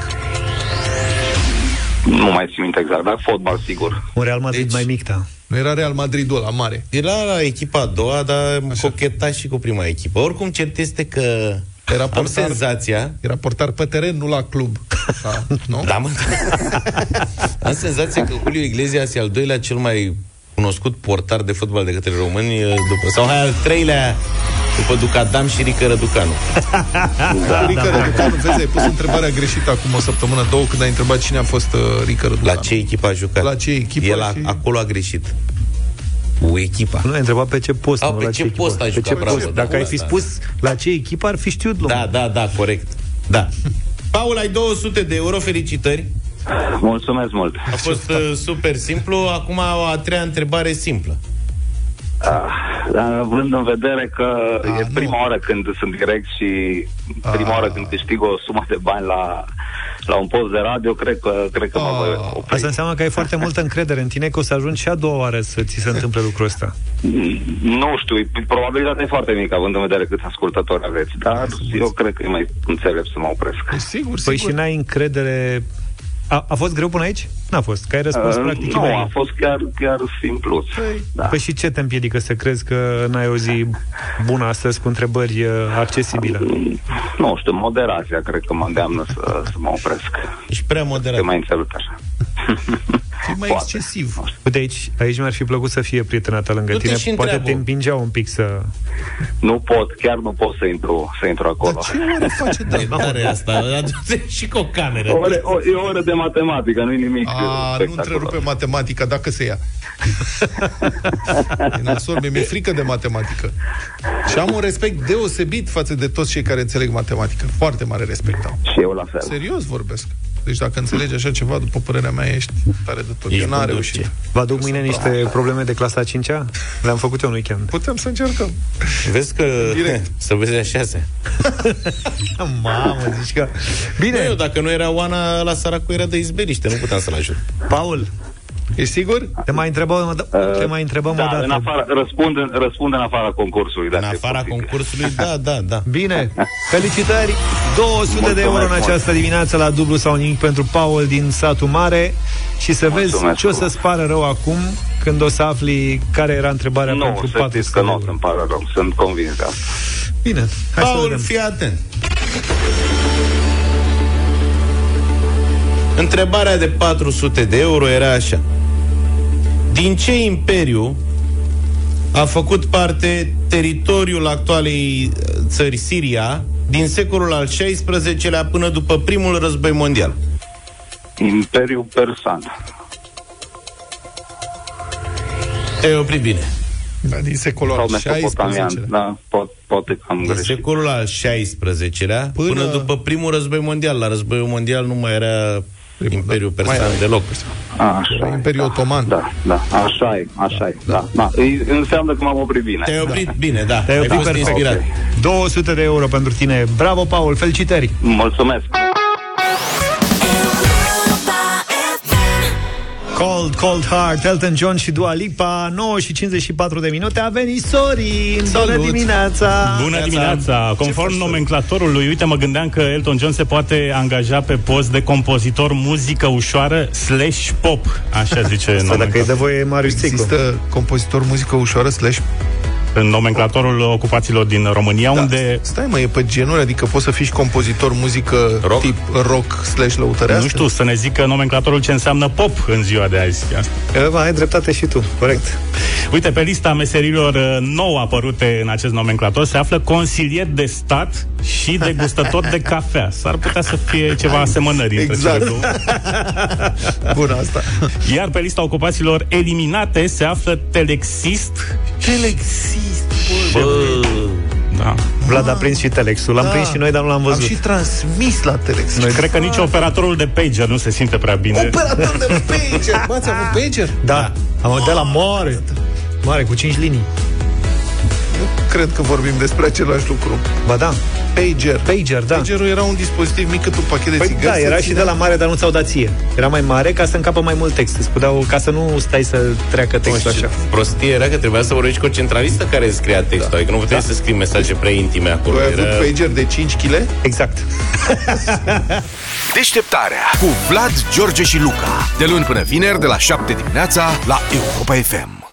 Nu mai țin minte exact, dar fotbal, sigur. Un Real Madrid Deci- mai mic, da. Nu era Real Madridul la mare. Era la echipa a doua, dar cocheta și cu prima echipă. Oricum, cert este că Era am portar, senzația era portar pe teren, nu la club. Da, nu? Da, mă. Am senzația că Julio Iglesias e al doilea cel mai cunoscut portar de fotbal de către români după, sau hai al treilea după Ducadam și Rică Răducanu. Da, Rică da, Răducanu, vezi, ai pus întrebarea greșită acum o săptămână, două, când ai întrebat cine a fost uh, Rică Răducanu. La ce echipă a jucat? La ce echipă El a, și- acolo a greșit. Cu echipa. Nu ai întrebat pe ce post, A, nu pe la ce echipă. post a Pe jucat, ce bravo, post. da, Dacă ai asta. fi spus la ce echipă, ar fi știut lumea. Da, da, da, corect. Da. Paul, ai 200 de euro, felicitări. Mulțumesc mult. A fost uh, super simplu. Acum o a treia întrebare simplă. Ah, dar având în vedere că Ah, e prima oară când sunt direct și prima oară când câștig o sumă de bani la, la un post de radio, cred că, cred că mă voi opri. Asta înseamnă că ai foarte multă încredere în tine că o să ajungi și a doua oară să ți se întâmple lucrul ăsta. Nu știu, probabilitatea e foarte mică, având în vedere câți ascultători aveți, dar eu cred că e mai înțelept să mă opresc. Sigur, Păi și n-ai încredere... A, a fost greu până aici? N-a fost. Că ai răspuns Uh, practic nu, imediat. a fost chiar, chiar simplu. Da. Păi și ce te împiedică să crezi că n-ai o zi bună astăzi cu întrebări uh, accesibile? Nu știu, moderația cred că mă îndeamnă să, să mă opresc. Ești prea moderat. E mai înțeleptă așa. E mai Poate. excesiv. Uite aici, aici mi-ar fi plăcut să fie prietena ta lângă Du-te tine. și Poate întreabă. te împingea un pic să... Nu pot, chiar nu pot să intru, să intru acolo. Ce oare face E tare asta. Adu-te și cu o cameră. O oră, o, e o oră de matematică, nu-i nimic A, nu spectaculos. întrerupe matematica, dacă se ia. e nasol, mi-e frică de matematică. Și am un respect deosebit față de toți cei care înțeleg matematică. Foarte mare respect am. Și eu la fel. Serios vorbesc. Deci dacă înțelegi așa ceva, după părerea mea, ești tare de tot. Ești Eu n-am bun reușit. dulce. Vă aduc mâine niște probleme de clasa 5-a? Le-am făcut eu în weekend. Putem să încercăm. Vezi că... Direct. Să vezi a șasea. Mamă, zici că... Bine. Nu, eu, dacă nu era Oana, la săracul era de izbeliște, nu puteam să-l ajut. Paul, Ești sigur? te mai întrebăm, te mai întrebăm Da, o dată. în afară, răspund, în- răspund în afara concursului. În afara concursului, da, da, da. Bine, felicitări 200 de euro în Mulțumesc această dimineață la dublu sau nimic pentru Paul din satul mare Și să vezi Mulțumesc ce o să-ți pară rău acum Când o să afli care era întrebarea Nu, pentru să 400 știți că de nu o euro să-mi pară rău. Sunt convins de asta. Bine, hai să Paul, vedem fii atent. Întrebarea de 400 de euro era așa. Din ce imperiu a făcut parte teritoriul actualei uh, țări Siria din secolul al XVI-lea până după primul război mondial? Imperiul Persan. Te-ai oprit bine. Da, din secolul Sau al mesopotamian, 16 da, pot, poate că am În greșit. secolul al XVI-lea, până... Până- până după primul război mondial. La războiul mondial nu mai era Imperiul Mai Persan era. deloc. Așa, Imperiul Otoman. da, da, așa e, așa e, da. da. Îi- Înseamnă că m-am oprit bine. Te-ai oprit bine, da. Te-ai Ai oprit fost perfect. inspirat. 200 de euro pentru tine. Bravo, Paul, felicitări! Mulțumesc! Cold, Cold Heart, Elton John și Dua Lipa 9 și 54 de minute. A venit Sorin, bună dimineața. Bună dimineața! Conform nomenclatorului, uite, mă gândeam că Elton John se poate angaja pe post de compozitor muzică ușoară slash pop, așa zice Asta dacă e de nomenclatorul. voie Marius Țicu Există compozitor muzică ușoară slash... În nomenclatorul ocupațiilor din România, Da, unde Stai mă, e pe genuri, adică poți să fii și compozitor muzică rock? tip rock slash lăutărească? nu știu, să ne zică nomenclatorul ce înseamnă pop în ziua de azi. Asta. Eva, ai dreptate și tu, corect Uite, pe lista meserilor uh, nou apărute în acest nomenclator se află consilier de stat și degustător de cafea. S-ar putea să fie ceva asemănări între Exact. cele două. Bună asta. Iar pe lista ocupațiilor eliminate se află telexist. Telexist, Bă, da. Vlad a prins și telexul L-am Da. prins și noi, dar nu l-am văzut Am și transmis la Telex. Noi cred că nici operatorul de pager nu se simte prea bine. Operator de pager! Bă, ați avut pager? Da, am de la mare Mare, cu 5 linii Nu cred că vorbim despre același lucru. Ba da, Pager. pager, da Pagerul era un dispozitiv mic cât un pachet de Păi țigări. da, se era și ținea- de la mare, dar nu ți-au dat ție Era mai mare ca să încapă mai mult text Îți puteau, Ca să nu stai să treacă textul Mă, așa și prostie era că trebuia să vorbești cu o centralistă care scria textul. Da. Adică nu puteai să scrii mesaje prea intime acolo. Tu ai avut Era... pager de 5 kg? Exact Deșteptarea cu Vlad, George și Luca. De luni până vineri, de la 7 dimineața, la Europa FM.